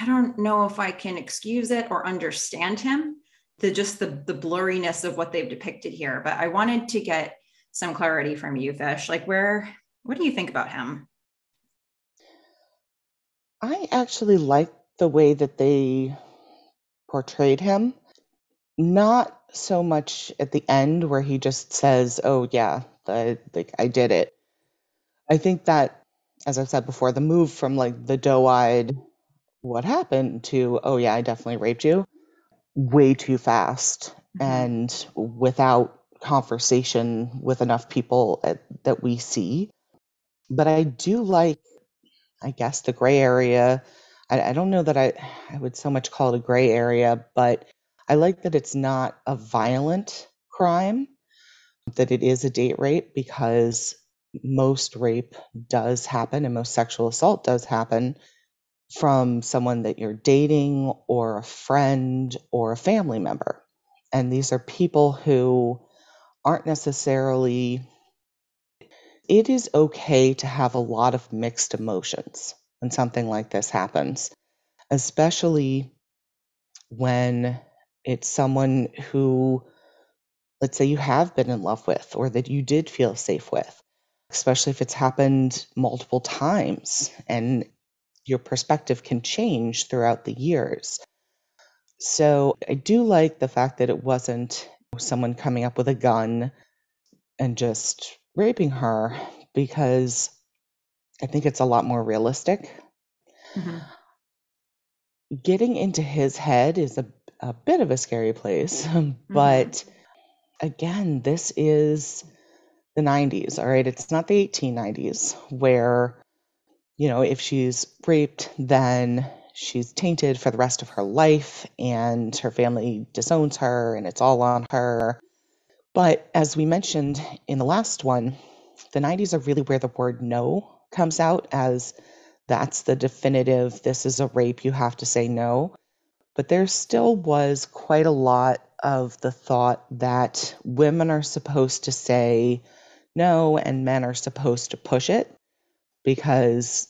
I don't know if I can excuse it or understand him, the just the, the blurriness of what they've depicted here. But I wanted to get some clarity from you, Fish. Like, where, what do you think about him? I actually like the way that they portrayed him. Not so much at the end where he just says, "Oh yeah, the, like I did it." I think that, as I've said before, the move from like the doe-eyed "What happened?" to "Oh yeah, I definitely raped you," way too fast mm-hmm. and without conversation with enough people at, that we see. But I do like, I guess, the gray area. I, I don't know that I, I would so much call it a gray area, but I like that it's not a violent crime, that it is a date rape because most rape does happen and most sexual assault does happen from someone that you're dating or a friend or a family member. And these are people who aren't necessarily it is okay to have a lot of mixed emotions when something like this happens, especially when it's someone who, let's say, you have been in love with or that you did feel safe with, especially if it's happened multiple times and your perspective can change throughout the years. So I do like the fact that it wasn't someone coming up with a gun and just raping her because I think it's a lot more realistic. Mm-hmm. Getting into his head is a, a bit of a scary place, but mm-hmm. again, this is the 90s, all right? It's not the 1890s where, you know, if she's raped, then she's tainted for the rest of her life and her family disowns her and it's all on her. But as we mentioned in the last one, the 90s are really where the word no comes out as that's the definitive, this is a rape, you have to say no. But there still was quite a lot of the thought that women are supposed to say no and men are supposed to push it because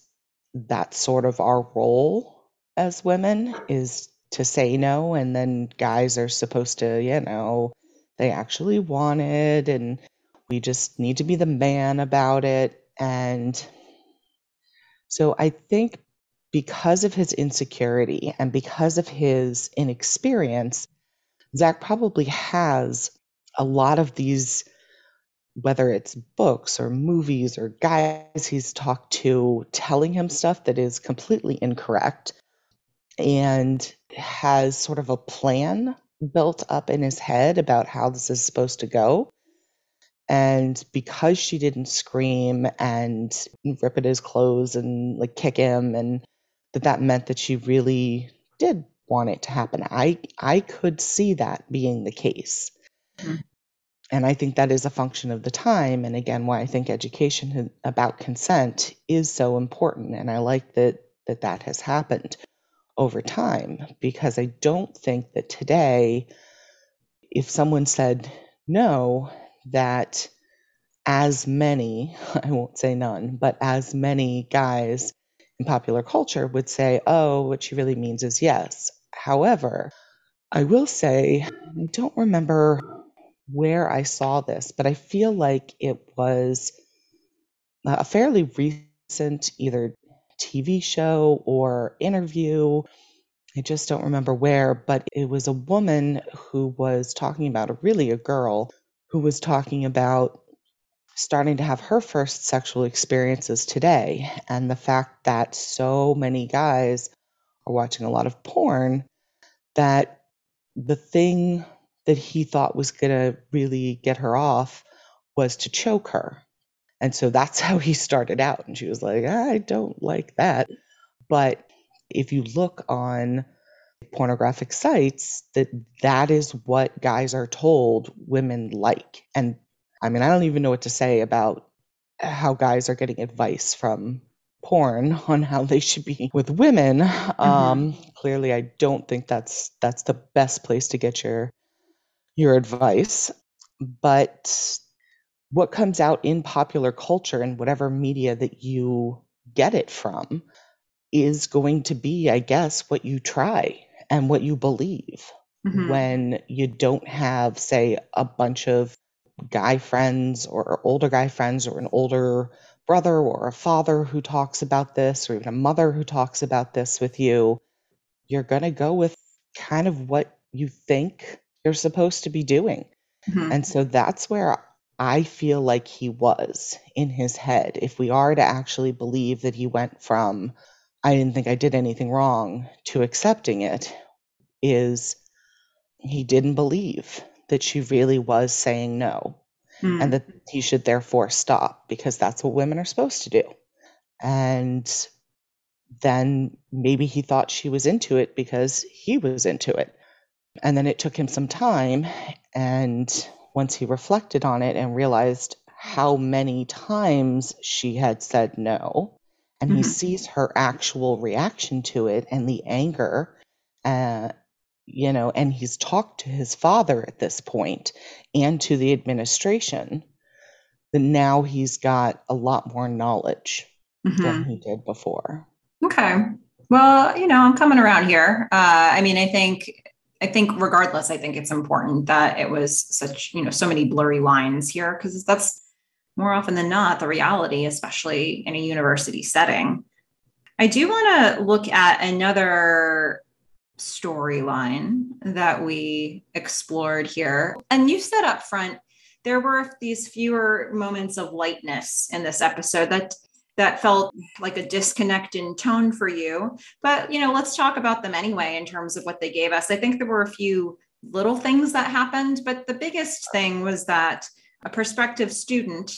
that's sort of our role as women is to say no and then guys are supposed to you know they actually want it and we just need to be the man about it. And so i think because of his insecurity and because of his inexperience zach probably has a lot of these whether it's books or movies or guys he's talked to telling him stuff that is completely incorrect and has sort of a plan built up in his head about how this is supposed to go. And because she didn't scream and rip at his clothes and like kick him, and that that meant that she really did want it to happen. I I could see that being the case. Mm-hmm. And I think that is a function of the time. And again, why I think education about consent is so important. And I like that that, that has happened over time because I don't think that today, if someone said no, that as many, I won't say none, but as many guys in popular culture would say, oh, what she really means is yes. However, I will say, I don't remember where I saw this, but I feel like it was a fairly recent either TV show or interview. I just don't remember where, but it was a woman who was talking about, really a girl, who was talking about starting to have her first sexual experiences today and the fact that so many guys are watching a lot of porn that the thing that he thought was going to really get her off was to choke her. And so that's how he started out. And she was like, I don't like that. But if you look on pornographic sites, that that is what guys are told women like. And I mean, I don't even know what to say about how guys are getting advice from porn on how they should be with women. Mm-hmm. Um, clearly, I don't think that's that's the best place to get your your advice. But what comes out in popular culture and whatever media that you get it from is going to be, I guess, what you try and what you believe mm-hmm. when you don't have, say, a bunch of guy friends or older guy friends or an older brother or a father who talks about this or even a mother who talks about this with you, you're going to go with kind of what you think you're supposed to be doing. Mm-hmm. And so that's where I feel like he was in his head. If we are to actually believe that he went from, I didn't think I did anything wrong, to accepting it, is he didn't believe that she really was saying no mm. and that he should therefore stop because that's what women are supposed to do. And then maybe he thought she was into it because he was into it. And then it took him some time. And once he reflected on it and realized how many times she had said no, and mm-hmm. he sees her actual reaction to it and the anger uh, you know, and he's talked to his father at this point and to the administration, then now he's got a lot more knowledge mm-hmm. than he did before. Okay. Well, you know, I'm coming around here. Uh, I mean, I think, I think regardless, I think it's important that it was such, you know, so many blurry lines here because that's more often than not the reality, especially in a university setting. I do want to look at another storyline that we explored here. And you said up front, there were these fewer moments of lightness in this episode that that felt like a disconnect in tone for you. But you know, let's talk about them anyway in terms of what they gave us. I think there were a few little things that happened, but the biggest thing was that a prospective student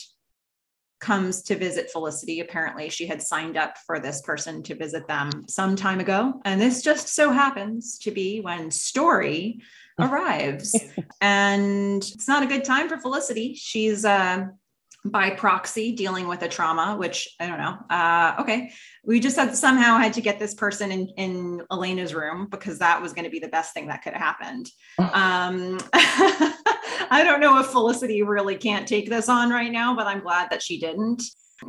comes to visit Felicity. Apparently, she had signed up for this person to visit them some time ago. And this just so happens to be when Story arrives. and it's not a good time for Felicity. She's uh, by proxy dealing with a trauma, which I don't know. Uh, okay. We just had somehow had to get this person in, in Elena's room because that was going to be the best thing that could have happened. Um, I don't know if Felicity really can't take this on right now, but I'm glad that she didn't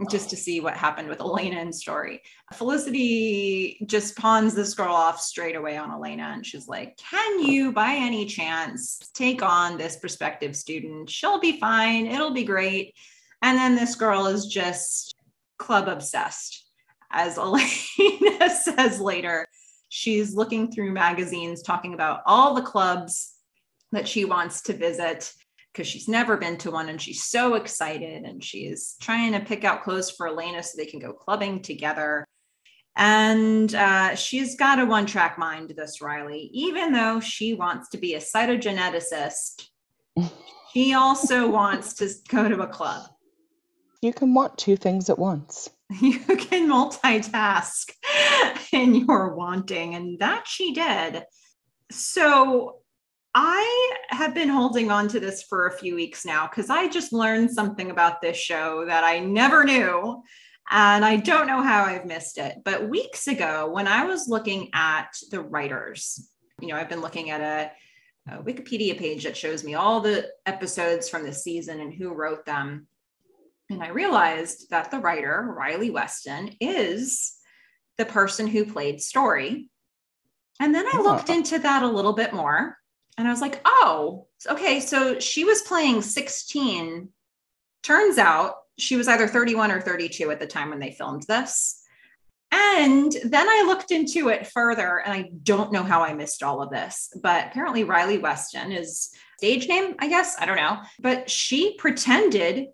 just to see what happened with Elena and Story. Felicity just pawns this girl off straight away on Elena. And she's like, Can you, by any chance, take on this prospective student? She'll be fine. It'll be great. And then this girl is just club obsessed. As Elena says later, she's looking through magazines talking about all the clubs that she wants to visit because she's never been to one and she's so excited and she's trying to pick out clothes for Elena so they can go clubbing together. And uh, she's got a one track mind, this Riley, even though she wants to be a cytogeneticist, she also wants to go to a club. You can want two things at once. You can multitask in your wanting, and that she did. So I have been holding on to this for a few weeks now because I just learned something about this show that I never knew. And I don't know how I've missed it. But weeks ago, when I was looking at the writers, you know, I've been looking at a, a Wikipedia page that shows me all the episodes from the season and who wrote them. And I realized that the writer, Riley Weston, is the person who played Story. And then I ah. looked into that a little bit more and I was like, oh, okay. So she was playing 16. Turns out she was either 31 or 32 at the time when they filmed this. And then I looked into it further, and I don't know how I missed all of this, but apparently Riley Weston is stage name, I guess. I don't know. But she pretended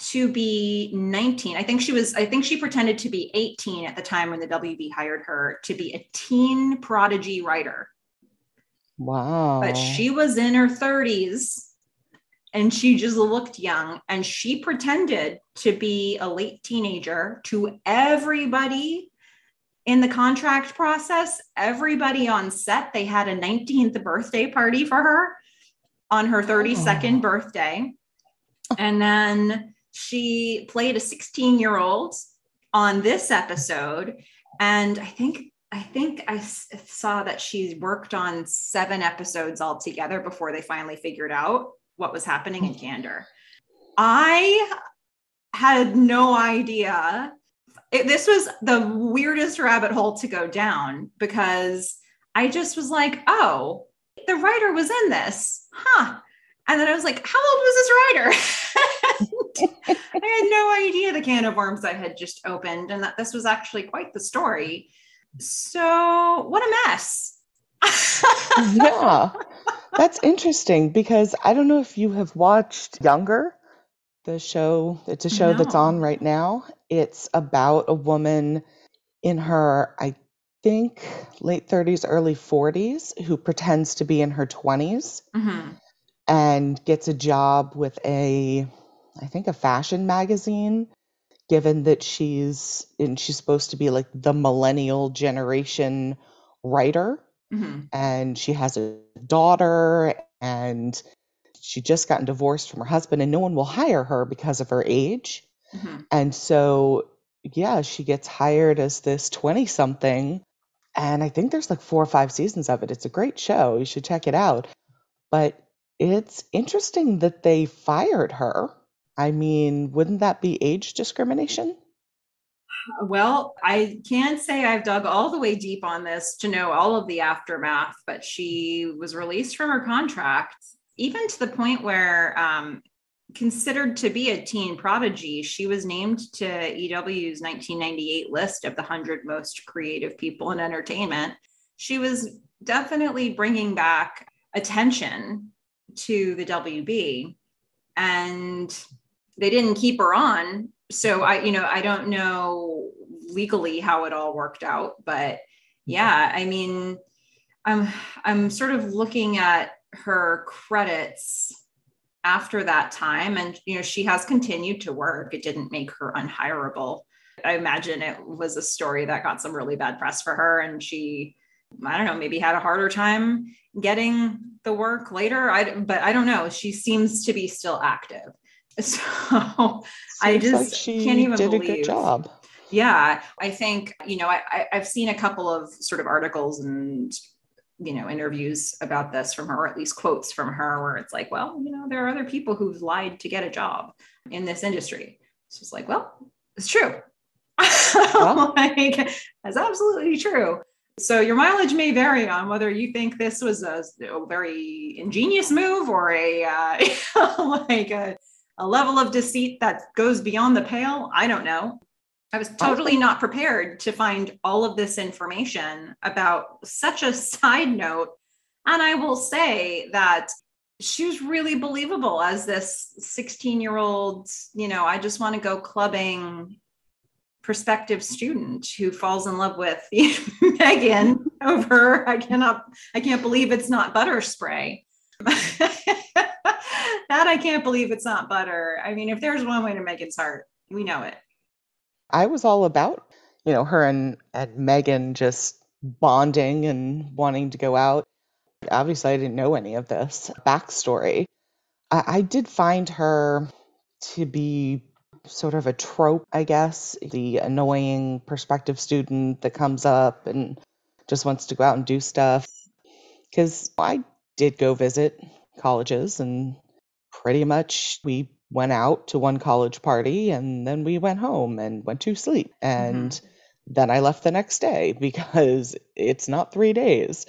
to be 19. I think she was, I think she pretended to be 18 at the time when the WB hired her to be a teen prodigy writer. Wow. But she was in her 30s and she just looked young and she pretended to be a late teenager to everybody in the contract process everybody on set they had a 19th birthday party for her on her 32nd oh. birthday and then she played a 16 year old on this episode and i think i think i saw that she worked on seven episodes altogether before they finally figured out what was happening in candor. I had no idea. It, this was the weirdest rabbit hole to go down because I just was like, oh, the writer was in this, huh? And then I was like, how old was this writer? I had no idea the can of worms I had just opened and that this was actually quite the story. So, what a mess. yeah. That's interesting because I don't know if you have watched Younger, the show. It's a show that's on right now. It's about a woman in her, I think, late 30s, early 40s who pretends to be in her 20s hmm and gets a job with a, I think, a fashion magazine. Given that she's and she's supposed to be like the millennial generation writer, hmm and she has a daughter and she just gotten divorced from her husband and no one will hire her because of her age. hmm And so yeah, she gets hired as this 20 something and I think there's like 4 or 5 seasons of it. It's a great show. You should check it out. But it's interesting that they fired her. I mean, wouldn't that be age discrimination? Well, I can't say I've dug all the way deep on this to know all of the aftermath, but she was released from her contract, even to the point where, um, considered to be a teen prodigy, she was named to EW's 1998 list of the 100 most creative people in entertainment. She was definitely bringing back attention to the WB, and they didn't keep her on. So I, you know, I don't know legally how it all worked out, but yeah, I mean, I'm I'm sort of looking at her credits after that time and you know she has continued to work. It didn't make her unhireable i imagine it was a story that got some really bad press for her and she i don't know maybe had a harder time getting the work later. I but i don't know. She seems to be still active So I just like can't even did believe. a good job. Yeah, I think you know I, I I've seen a couple of sort of articles and you know interviews about this from her, or at least quotes from her, where it's like, well, you know, there are other people who've lied to get a job in this industry. It's just like, well, it's true. Well, like, that's absolutely true. So your mileage may vary on whether you think this was a, a very ingenious move or a uh, like a a level of deceit that goes beyond the pale. I don't know. I was oh. totally not prepared to find all of this information about such a side note. And I will say that she was really believable as this 16 year old, you know, I just want to go clubbing prospective student who falls in love with Megan over I cannot I can't believe it's not butter spray. that I can't believe it's not butter. I mean, if there's one way to make it heart, we know it. I was all about, you know, her and, and Megan just bonding and wanting to go out. Obviously, I didn't know any of this backstory. I, I did find her to be sort of a trope, I guess, the annoying prospective student that comes up and just wants to go out and do stuff. Because I did go visit colleges and pretty much we went out to one college party and then we went home and went to sleep. And mm-hmm. then I left the next day because it's not three days.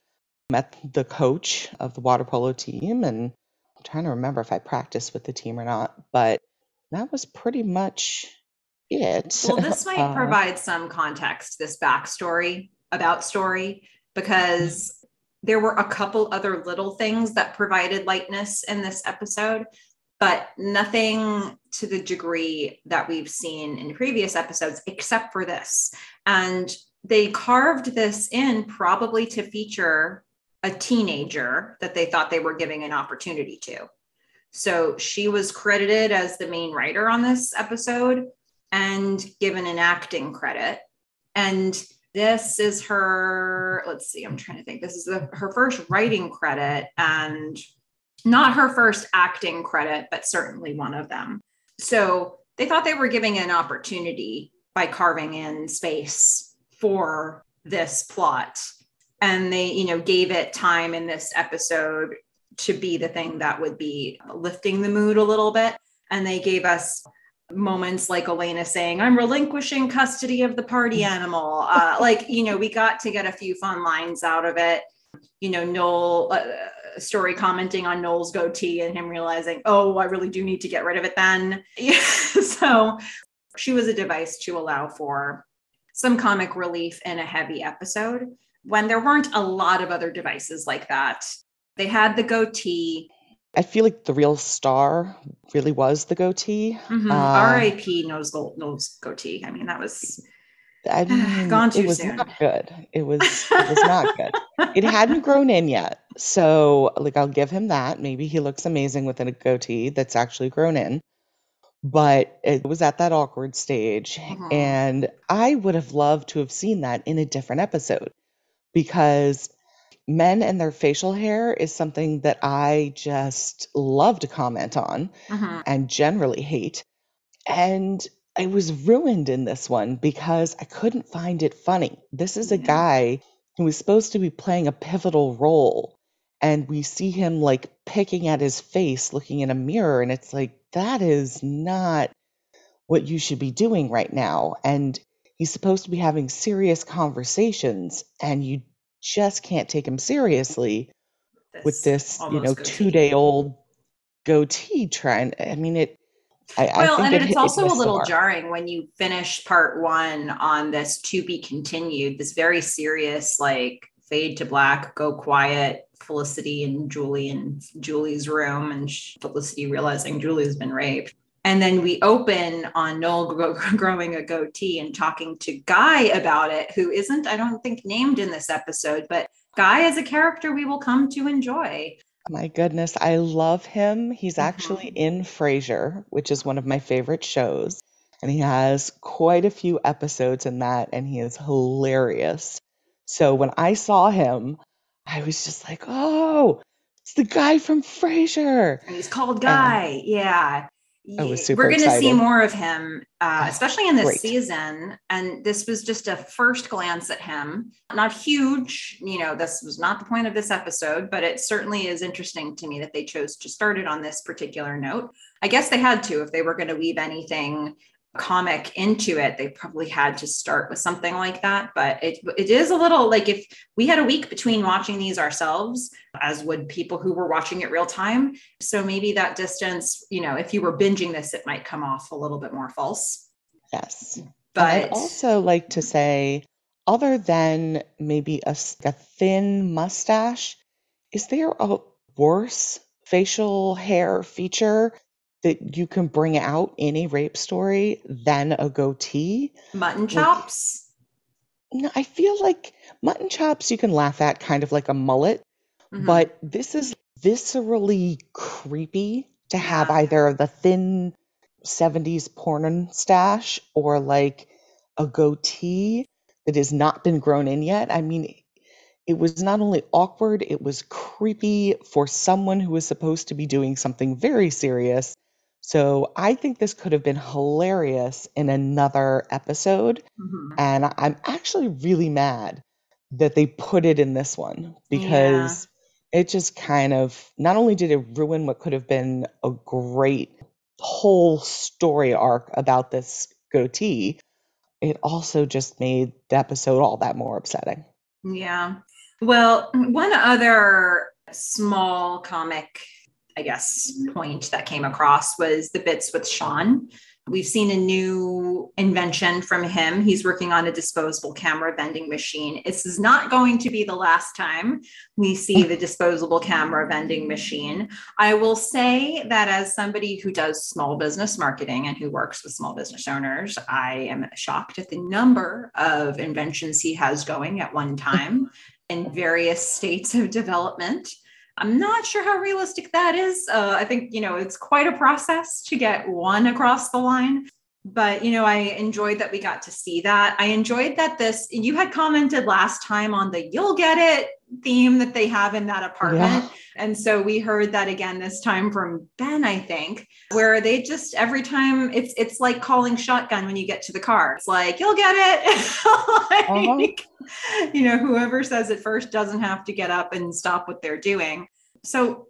Met the coach of the water polo team and I'm trying to remember if I practiced with the team or not, but that was pretty much it. Well, this might uh, provide some context, this backstory about story, because there were a couple other little things that provided lightness in this episode, but nothing to the degree that we've seen in previous episodes, except for this. And they carved this in probably to feature a teenager that they thought they were giving an opportunity to. So she was credited as the main writer on this episode and given an acting credit. And this is her, let's see, I'm trying to think. This is the, her first writing credit and not her first acting credit, but certainly one of them. So they thought they were giving an opportunity by carving in space for this plot. And they, you know, gave it time in this episode to be the thing that would be lifting the mood a little bit. And they gave us moments like Elena saying, I'm relinquishing custody of the party mm. animal. Uh, like, you know, we got to get a few fun lines out of it. You know, Noel, uh, story commenting on Noel's goatee and him realizing, oh, I really do need to get rid of it then. so she was a device to allow for some comic relief in a heavy episode when there weren't a lot of other devices like that. They had the goatee I feel like the real star really was the goatee. Mm-hmm. Uh, R.I.P. Nose Gold Nose goatee. I mean, that was I mean, gone too it was soon. not good. It was it was not good. It hadn't grown in yet, so like I'll give him that. Maybe he looks amazing with a goatee that's actually grown in, but it was at that awkward stage, mm-hmm. and I would have loved to have seen that in a different episode because men and their facial hair is something that I just love to comment on mm-hmm. and generally hate. And I was ruined in this one because I couldn't find it funny. This is a guy who was supposed to be playing a pivotal role. And we see him like picking at his face, looking in a mirror. And it's like, that is not what you should be doing right now. And he's supposed to be having serious conversations. And you just can't take him seriously this with this, you know, two day old goatee trying. I mean, it. I, well, I and it, it's also a little jarring when you finish part one on this to be continued, this very serious, like fade to black, go quiet, Felicity and Julie in Julie's room, and Felicity realizing Julie's been raped. And then we open on Noel growing a goatee and talking to Guy about it, who isn't, I don't think, named in this episode, but Guy is a character we will come to enjoy. My goodness, I love him. He's mm-hmm. actually in Frasier, which is one of my favorite shows. And he has quite a few episodes in that, and he is hilarious. So when I saw him, I was just like, oh, it's the guy from Frasier. And he's called Guy. And, yeah. I was super We're going to see more of him, uh, especially in this Great. season. And this was just a first glance at him. Not huge, you know, this was not the point of this episode, but it certainly is interesting to me that they chose to start it on this particular note. I guess they had to if they were going to weave anything comic into it they probably had to start with something like that. But it it is a little like if we had a week between watching these ourselves as would people who were watching it real time. So maybe that distance you know if you were binging this it might come off a little bit more false. Yes. But and i'd also like to say other than maybe a, a thin mustache is there a worse facial hair feature that you can bring out in a rape story than a goatee. Mutton chops? Like, no, I feel like mutton chops you can laugh at kind of like a mullet, mm-hmm. but this is viscerally creepy to have yeah. either the thin 70s porn stash or like a goatee that has not been grown in yet. I mean, it was not only awkward, it was creepy for someone who was supposed to be doing something very serious so I think this could have been hilarious in another episode. Mm-hmm. And I'm actually really mad that they put it in this one because yeah. it just kind of not only did it ruin what could have been a great whole story arc about this goatee, it also just made the episode all that more upsetting. Yeah. Well, one other small comic, I guess, point that came across was the bits with Sean. We've seen a new invention from him. He's working on a disposable camera vending machine. This is not going to be the last time we see the disposable camera vending machine. I will say that as somebody who does small business marketing and who works with small business owners, I am shocked at the number of inventions he has going at one time in various states of development. I'm not sure how realistic that is. Uh, I think, you know, it's quite a process to get one across the line. But, you know, I enjoyed that we got to see that. I enjoyed that this, you had commented last time on the you'll get it theme that they have in that apartment. Yeah. And so we heard that again this time from Ben, I think, where they just every time it's it's like calling shotgun when you get to the car. It's like, you'll get it. Uh-huh. like, uh-huh. You know, whoever says it first doesn't have to get up and stop what they're doing. So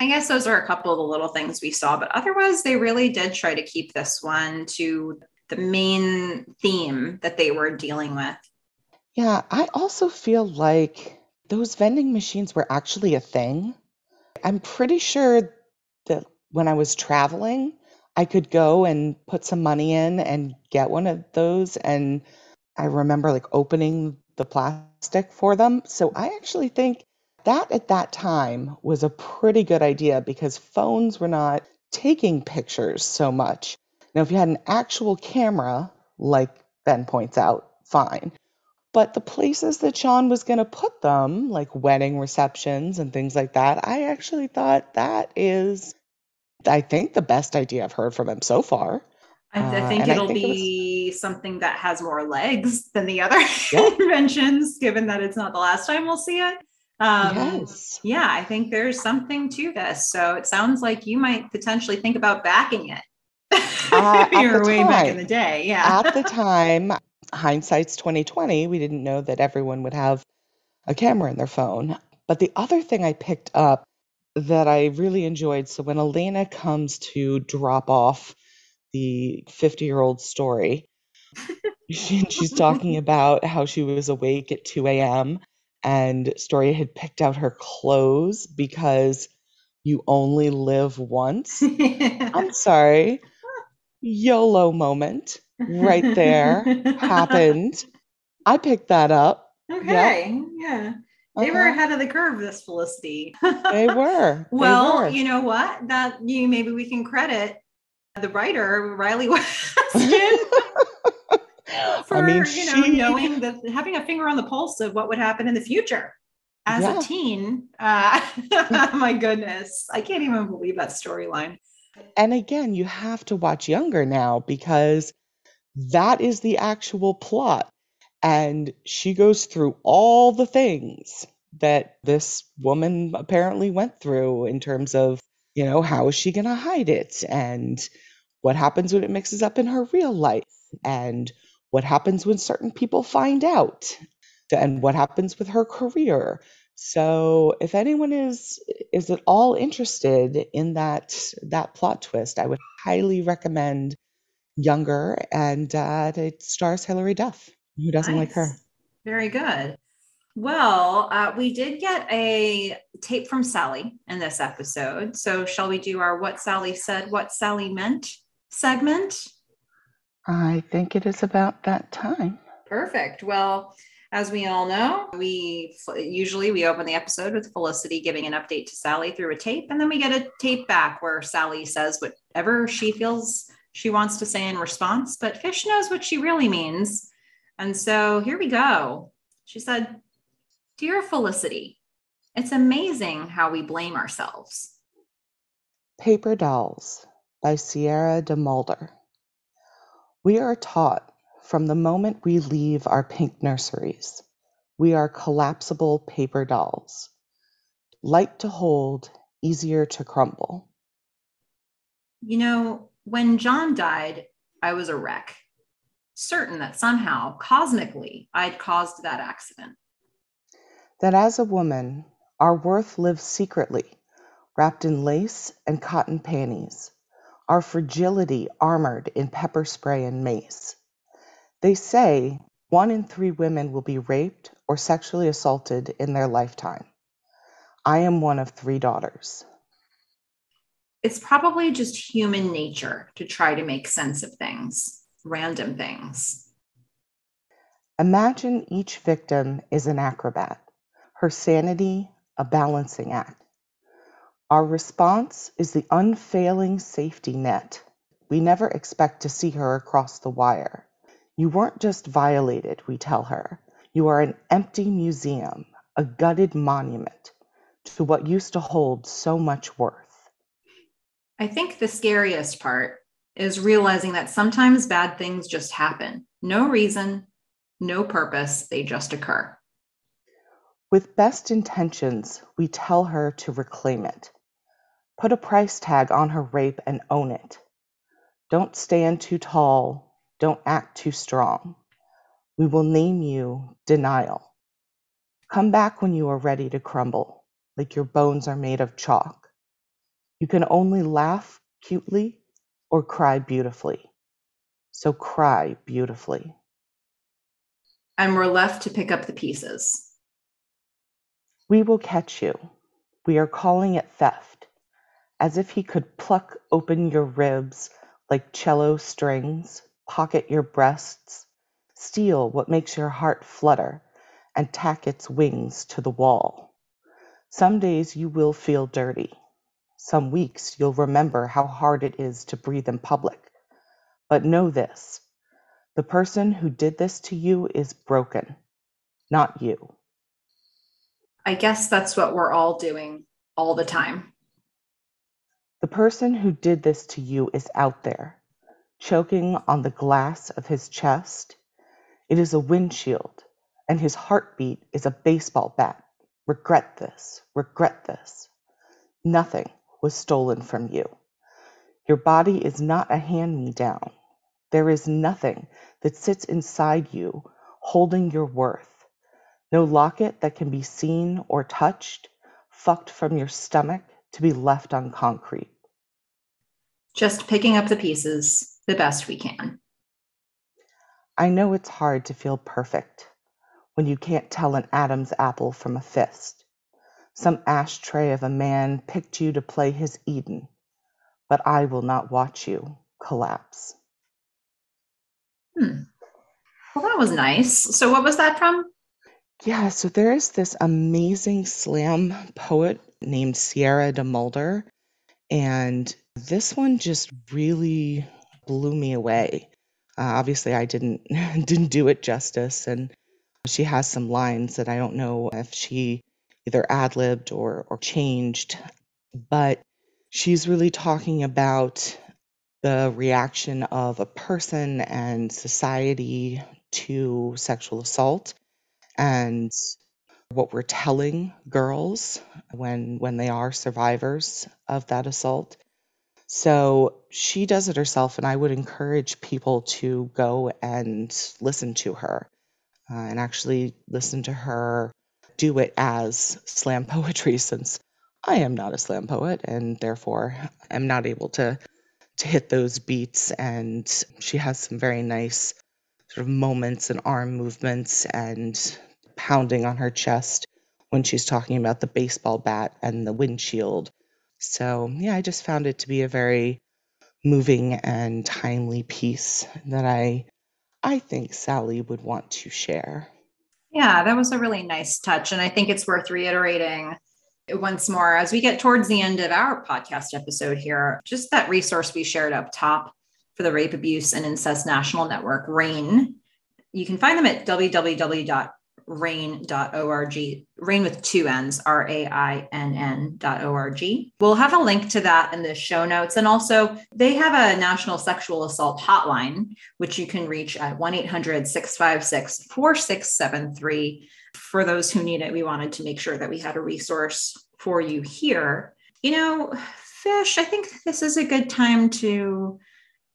I guess those are a couple of the little things we saw, but otherwise, they really did try to keep this one to the main theme that they were dealing with. Yeah, I also feel like those vending machines were actually a thing. I'm pretty sure that when I was traveling, I could go and put some money in and get one of those. And I remember like opening the plastic for them. So I actually think that at that time was a pretty good idea because phones were not taking pictures so much. Now, if you had an actual camera, like Ben points out, fine. But the places that Sean was going to put them, like wedding receptions and things like that, I actually thought that is, I think, the best idea I've heard from him so far. I, I think uh, it'll I think be it was... something that has more legs than the other yeah. inventions, given that it's not the last time we'll see it. Um, yes. Yeah, I think there's something to this. So it sounds like you might potentially think about backing it. Uh, You're way time, back in the day. Yeah. At the time, hindsight's 2020, we didn't know that everyone would have a camera in their phone. But the other thing I picked up that I really enjoyed so when Elena comes to drop off the 50 year old story, she, she's talking about how she was awake at 2 a.m. and Story had picked out her clothes because you only live once. I'm sorry. YOLO moment right there happened. I picked that up. Okay. Yep. Yeah. They uh-huh. were ahead of the curve, this Felicity. they were. well, were. you know what? That you maybe we can credit the writer, Riley Weston. for I mean, you know she... knowing that having a finger on the pulse of what would happen in the future as yeah. a teen. Uh, my goodness, I can't even believe that storyline. And again, you have to watch younger now because that is the actual plot. And she goes through all the things that this woman apparently went through in terms of, you know, how is she going to hide it? And what happens when it mixes up in her real life? And what happens when certain people find out? And what happens with her career? So if anyone is is at all interested in that that plot twist, I would highly recommend Younger, and uh, it stars Hilary Duff. Who doesn't nice. like her? Very good. Well, uh, we did get a tape from Sally in this episode. So, shall we do our What Sally Said, What Sally Meant segment? I think it is about that time. Perfect. Well, as we all know, we usually we open the episode with Felicity giving an update to Sally through a tape, and then we get a tape back where Sally says whatever she feels she wants to say in response, but Fish knows what she really means. And so here we go. She said, Dear Felicity, it's amazing how we blame ourselves. Paper Dolls by Sierra DeMulder. We are taught from the moment we leave our pink nurseries, we are collapsible paper dolls, light to hold, easier to crumble. You know, when John died, I was a wreck, certain that somehow, cosmically, I'd caused that accident. That as a woman, our worth lives secretly, wrapped in lace and cotton panties, our fragility armored in pepper spray and mace. They say one in three women will be raped or sexually assaulted in their lifetime. I am one of three daughters. It's probably just human nature to try to make sense of things, random things. Imagine each victim is an acrobat, her sanity a balancing act. Our response is the unfailing safety net. We never expect to see her across the wire. You weren't just violated, we tell her. You are an empty museum, a gutted monument to what used to hold so much worth. I think the scariest part is realizing that sometimes bad things just happen. No reason, no purpose, they just occur. With best intentions, we tell her to reclaim it. Put a price tag on her rape and own it. Don't stand too tall. Don't act too strong. We will name you denial. Come back when you are ready to crumble, like your bones are made of chalk. You can only laugh cutely or cry beautifully. So cry beautifully. And we're left to pick up the pieces. We will catch you. We are calling it theft, as if he could pluck open your ribs like cello strings, pocket your breasts, steal what makes your heart flutter, and tack its wings to the wall. Some days you will feel dirty. Some weeks you'll remember how hard it is to breathe in public. But know this the person who did this to you is broken, not you. I guess that's what we're all doing all the time. The person who did this to you is out there, choking on the glass of his chest. It is a windshield, and his heartbeat is a baseball bat. Regret this, regret this. Nothing was stolen from you. Your body is not a hand me down. There is nothing that sits inside you holding your worth. No locket that can be seen or touched, fucked from your stomach to be left on concrete. Just picking up the pieces the best we can. I know it's hard to feel perfect when you can't tell an Adam's apple from a fist. Some ashtray of a man picked you to play his Eden, but I will not watch you collapse. Hmm. Well, that was nice. So, what was that from? Yeah, so there is this amazing slam poet named Sierra DeMulder, and this one just really blew me away. Uh, obviously, I didn't didn't do it justice, and she has some lines that I don't know if she either ad libbed or or changed, but she's really talking about the reaction of a person and society to sexual assault and what we're telling girls when when they are survivors of that assault. So she does it herself, and I would encourage people to go and listen to her uh, and actually listen to her do it as slam poetry, since I am not a slam poet and therefore am not able to to hit those beats. And she has some very nice sort of moments and arm movements and pounding on her chest when she's talking about the baseball bat and the windshield. So, yeah, I just found it to be a very moving and timely piece that I I think Sally would want to share. Yeah, that was a really nice touch and I think it's worth reiterating once more as we get towards the end of our podcast episode here, just that resource we shared up top for the Rape Abuse and Incest National Network, RAINN. You can find them at www rainn.org, rainn with two N's, R A I N N.org. We'll have a link to that in the show notes. And also, they have a national sexual assault hotline, which you can reach at 1 800 656 4673. For those who need it, we wanted to make sure that we had a resource for you here. You know, Fish, I think this is a good time to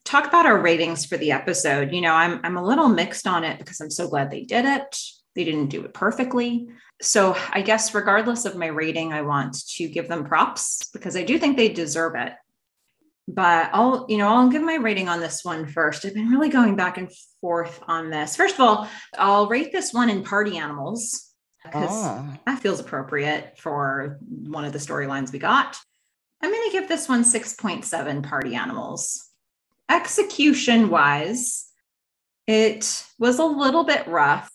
talk about our ratings for the episode. You know, I'm I'm a little mixed on it because I'm so glad they did it. They didn't do it perfectly. So I guess regardless of my rating, I want to give them props because I do think they deserve it. but I'll, you know, I'll give my rating on this one first. I've been really going back and forth on this. First of all, I'll rate this one in party animals because ah. that feels appropriate for one of the storylines we got. I'm going to give this one 6.7 party animals. Execution wise, it was a little bit rough.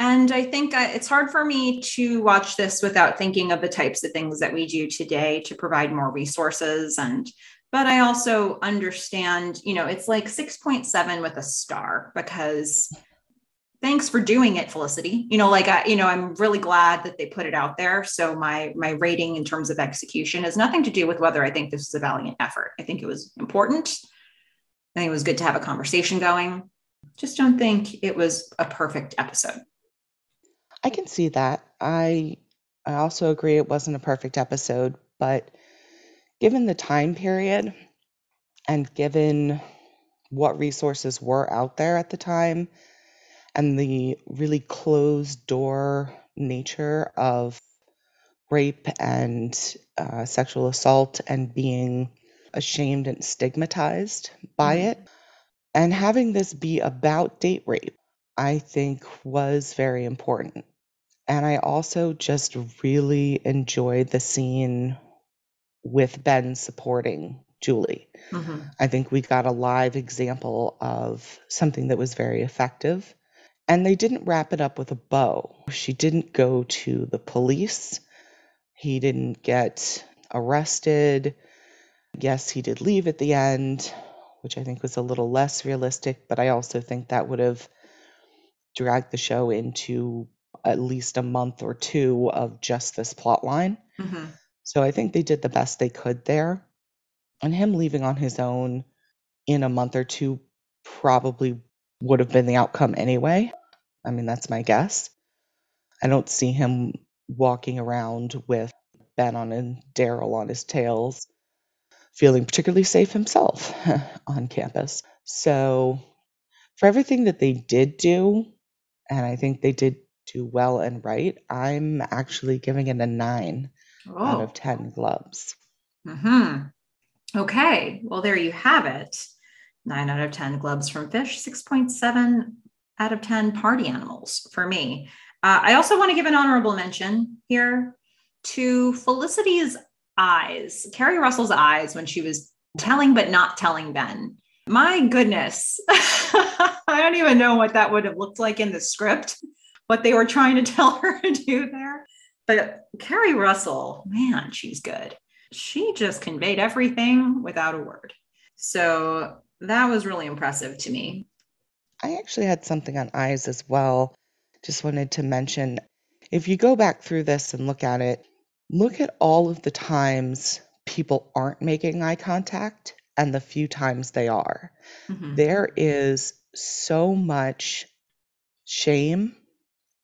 And I think I, it's hard for me to watch this without thinking of the types of things that we do today to provide more resources. And, but I also understand, you know, it's like 6.7 with a star because thanks for doing it felicity. You know like I, you know i'm really glad that they put it out there. So my my rating in terms of execution has nothing to do with whether i think this is a valiant effort. I think it was important. I think it was good to have a conversation going. Just don't think it was a perfect episode i can see that i i also agree it wasn't a perfect episode but given the time period and given what resources were out there at the time and the really closed door nature of rape and uh, sexual assault and being ashamed and stigmatized by mm-hmm. it. And having this be about date rape, I think was very important. And I also just really enjoyed the scene with Ben supporting Julie. Mm-hmm. I think we got a live example of something that was very effective and they didn't wrap it up with a bow. She didn't go to the police. He didn't get arrested. Yes, he did leave at the end, which I think was a little less realistic, but I also think that would have dragged the show into at least a month or two of just this plot line. Mm-hmm. So I think they did the best they could there. And him leaving on his own in a month or two probably would have been the outcome anyway. I mean, that's my guess. I don't see him walking around with Ben on and Daryl on his tails, feeling particularly safe himself on campus. So, for everything that they did do, and I think they did do well and right, I'm actually giving it a nine oh. out of 10 gloves. Hmm. Okay. Well, there you have it. Nine out of 10 gloves from Fish, 6.7 out of 10 party animals for me. Uh, I also want to give an honorable mention here to Felicity's eyes, Keri Russell's eyes when she was telling but not telling Ben. My goodness, I don't even know what that would have looked like in the script, what they were trying to tell her to do there. But Keri Russell, man, she's good. She just conveyed everything without a word. So that was really impressive to me. I actually had something on eyes as well. Just wanted to mention if you go back through this and look at it, look at all of the times people aren't making eye contact and the few times they are. Mm-hmm. There is so much shame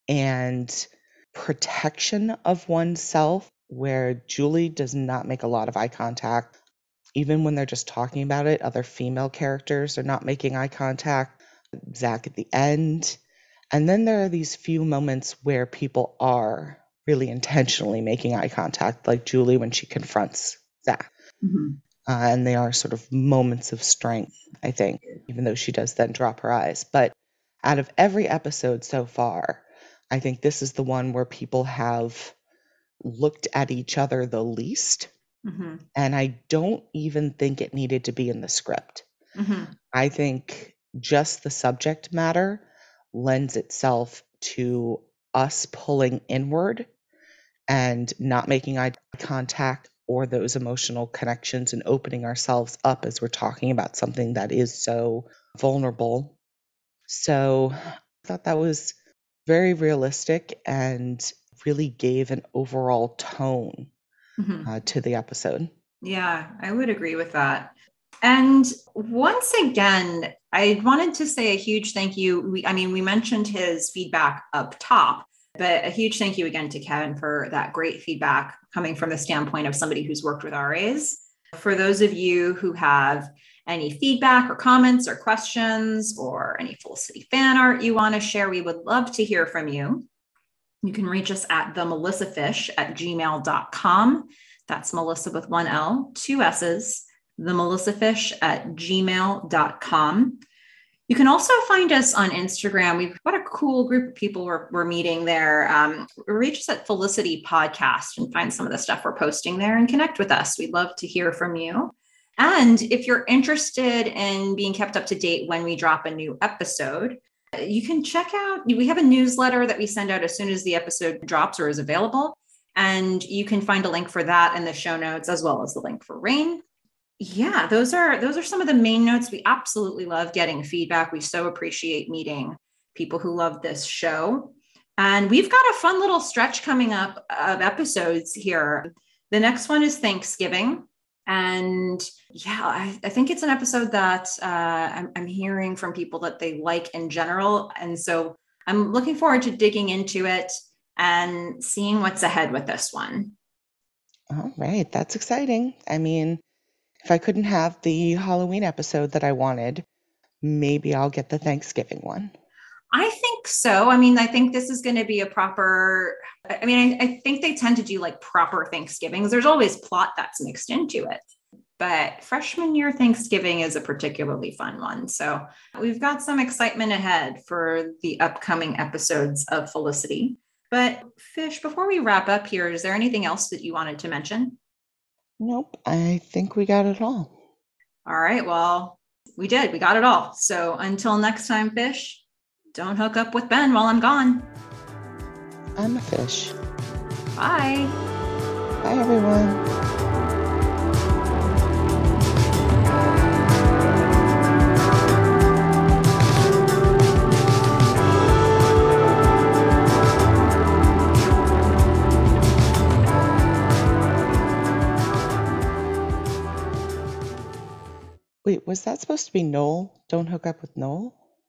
and protection of oneself where Julie does not make a lot of eye contact. Even when they're just talking about it, other female characters are not making eye contact. Zach at the end. And then there are these few moments where people are really intentionally making eye contact, like Julie when she confronts Zach. Mm-hmm. Uh, and they are sort of moments of strength, I think, even though she does then drop her eyes. But out of every episode so far, I think this is the one where people have looked at each other the least. Mm-hmm. And I don't even think it needed to be in the script. Mm-hmm. I think just the subject matter lends itself to us pulling inward and not making eye contact or those emotional connections and opening ourselves up as we're talking about something that is so vulnerable. So I thought that was very realistic and really gave an overall tone mm-hmm. uh, to the episode. Yeah, I would agree with that. And once again, I wanted to say a huge thank you. We, I mean, we mentioned his feedback up top, but a huge thank you again to Kevin for that great feedback coming from the standpoint of somebody who's worked with RAs. For those of you who have any feedback or comments or questions or any Felicity fan art you want to share, we would love to hear from you. You can reach us at the Melissa at gmail.com. That's Melissa with one L, two S's, the themelissafish at gmail.com. You can also find us on Instagram. We've got a cool group of people we're, we're meeting there. Um, reach us at Felicity Podcast and find some of the stuff we're posting there and connect with us. We'd love to hear from you. And if you're interested in being kept up to date when we drop a new episode, you can check out, we have a newsletter that we send out as soon as the episode drops or is available. And you can find a link for that in the show notes as well as the link for RAINN. Yeah, those are those are some of the main notes. We absolutely love getting feedback. We so appreciate meeting people who love this show. And we've got a fun little stretch coming up of episodes here. The next one is Thanksgiving. And yeah, I, I think it's an episode that uh, I'm, I'm hearing from people that they like in general. And so I'm looking forward to digging into it and seeing what's ahead with this one. All right. That's exciting. I mean, if I couldn't have the Halloween episode that I wanted, maybe I'll get the Thanksgiving one. I think so. I mean, I think this is going to be a proper, I mean, I, I, think they tend to do like proper Thanksgivings. There's always plot that's mixed into it. But freshman year Thanksgiving is a particularly fun one. So we've got some excitement ahead for the upcoming episodes of Felicity. But Fish, before we wrap up here, is there anything else that you wanted to mention? Nope, I think we got it all. All right, well, we did. We got it all. So until next time, Fish, don't hook up with Ben while I'm gone. I'm a fish. Bye. Bye, everyone. Wait, was that supposed to be Noel? Don't hook up with Noel?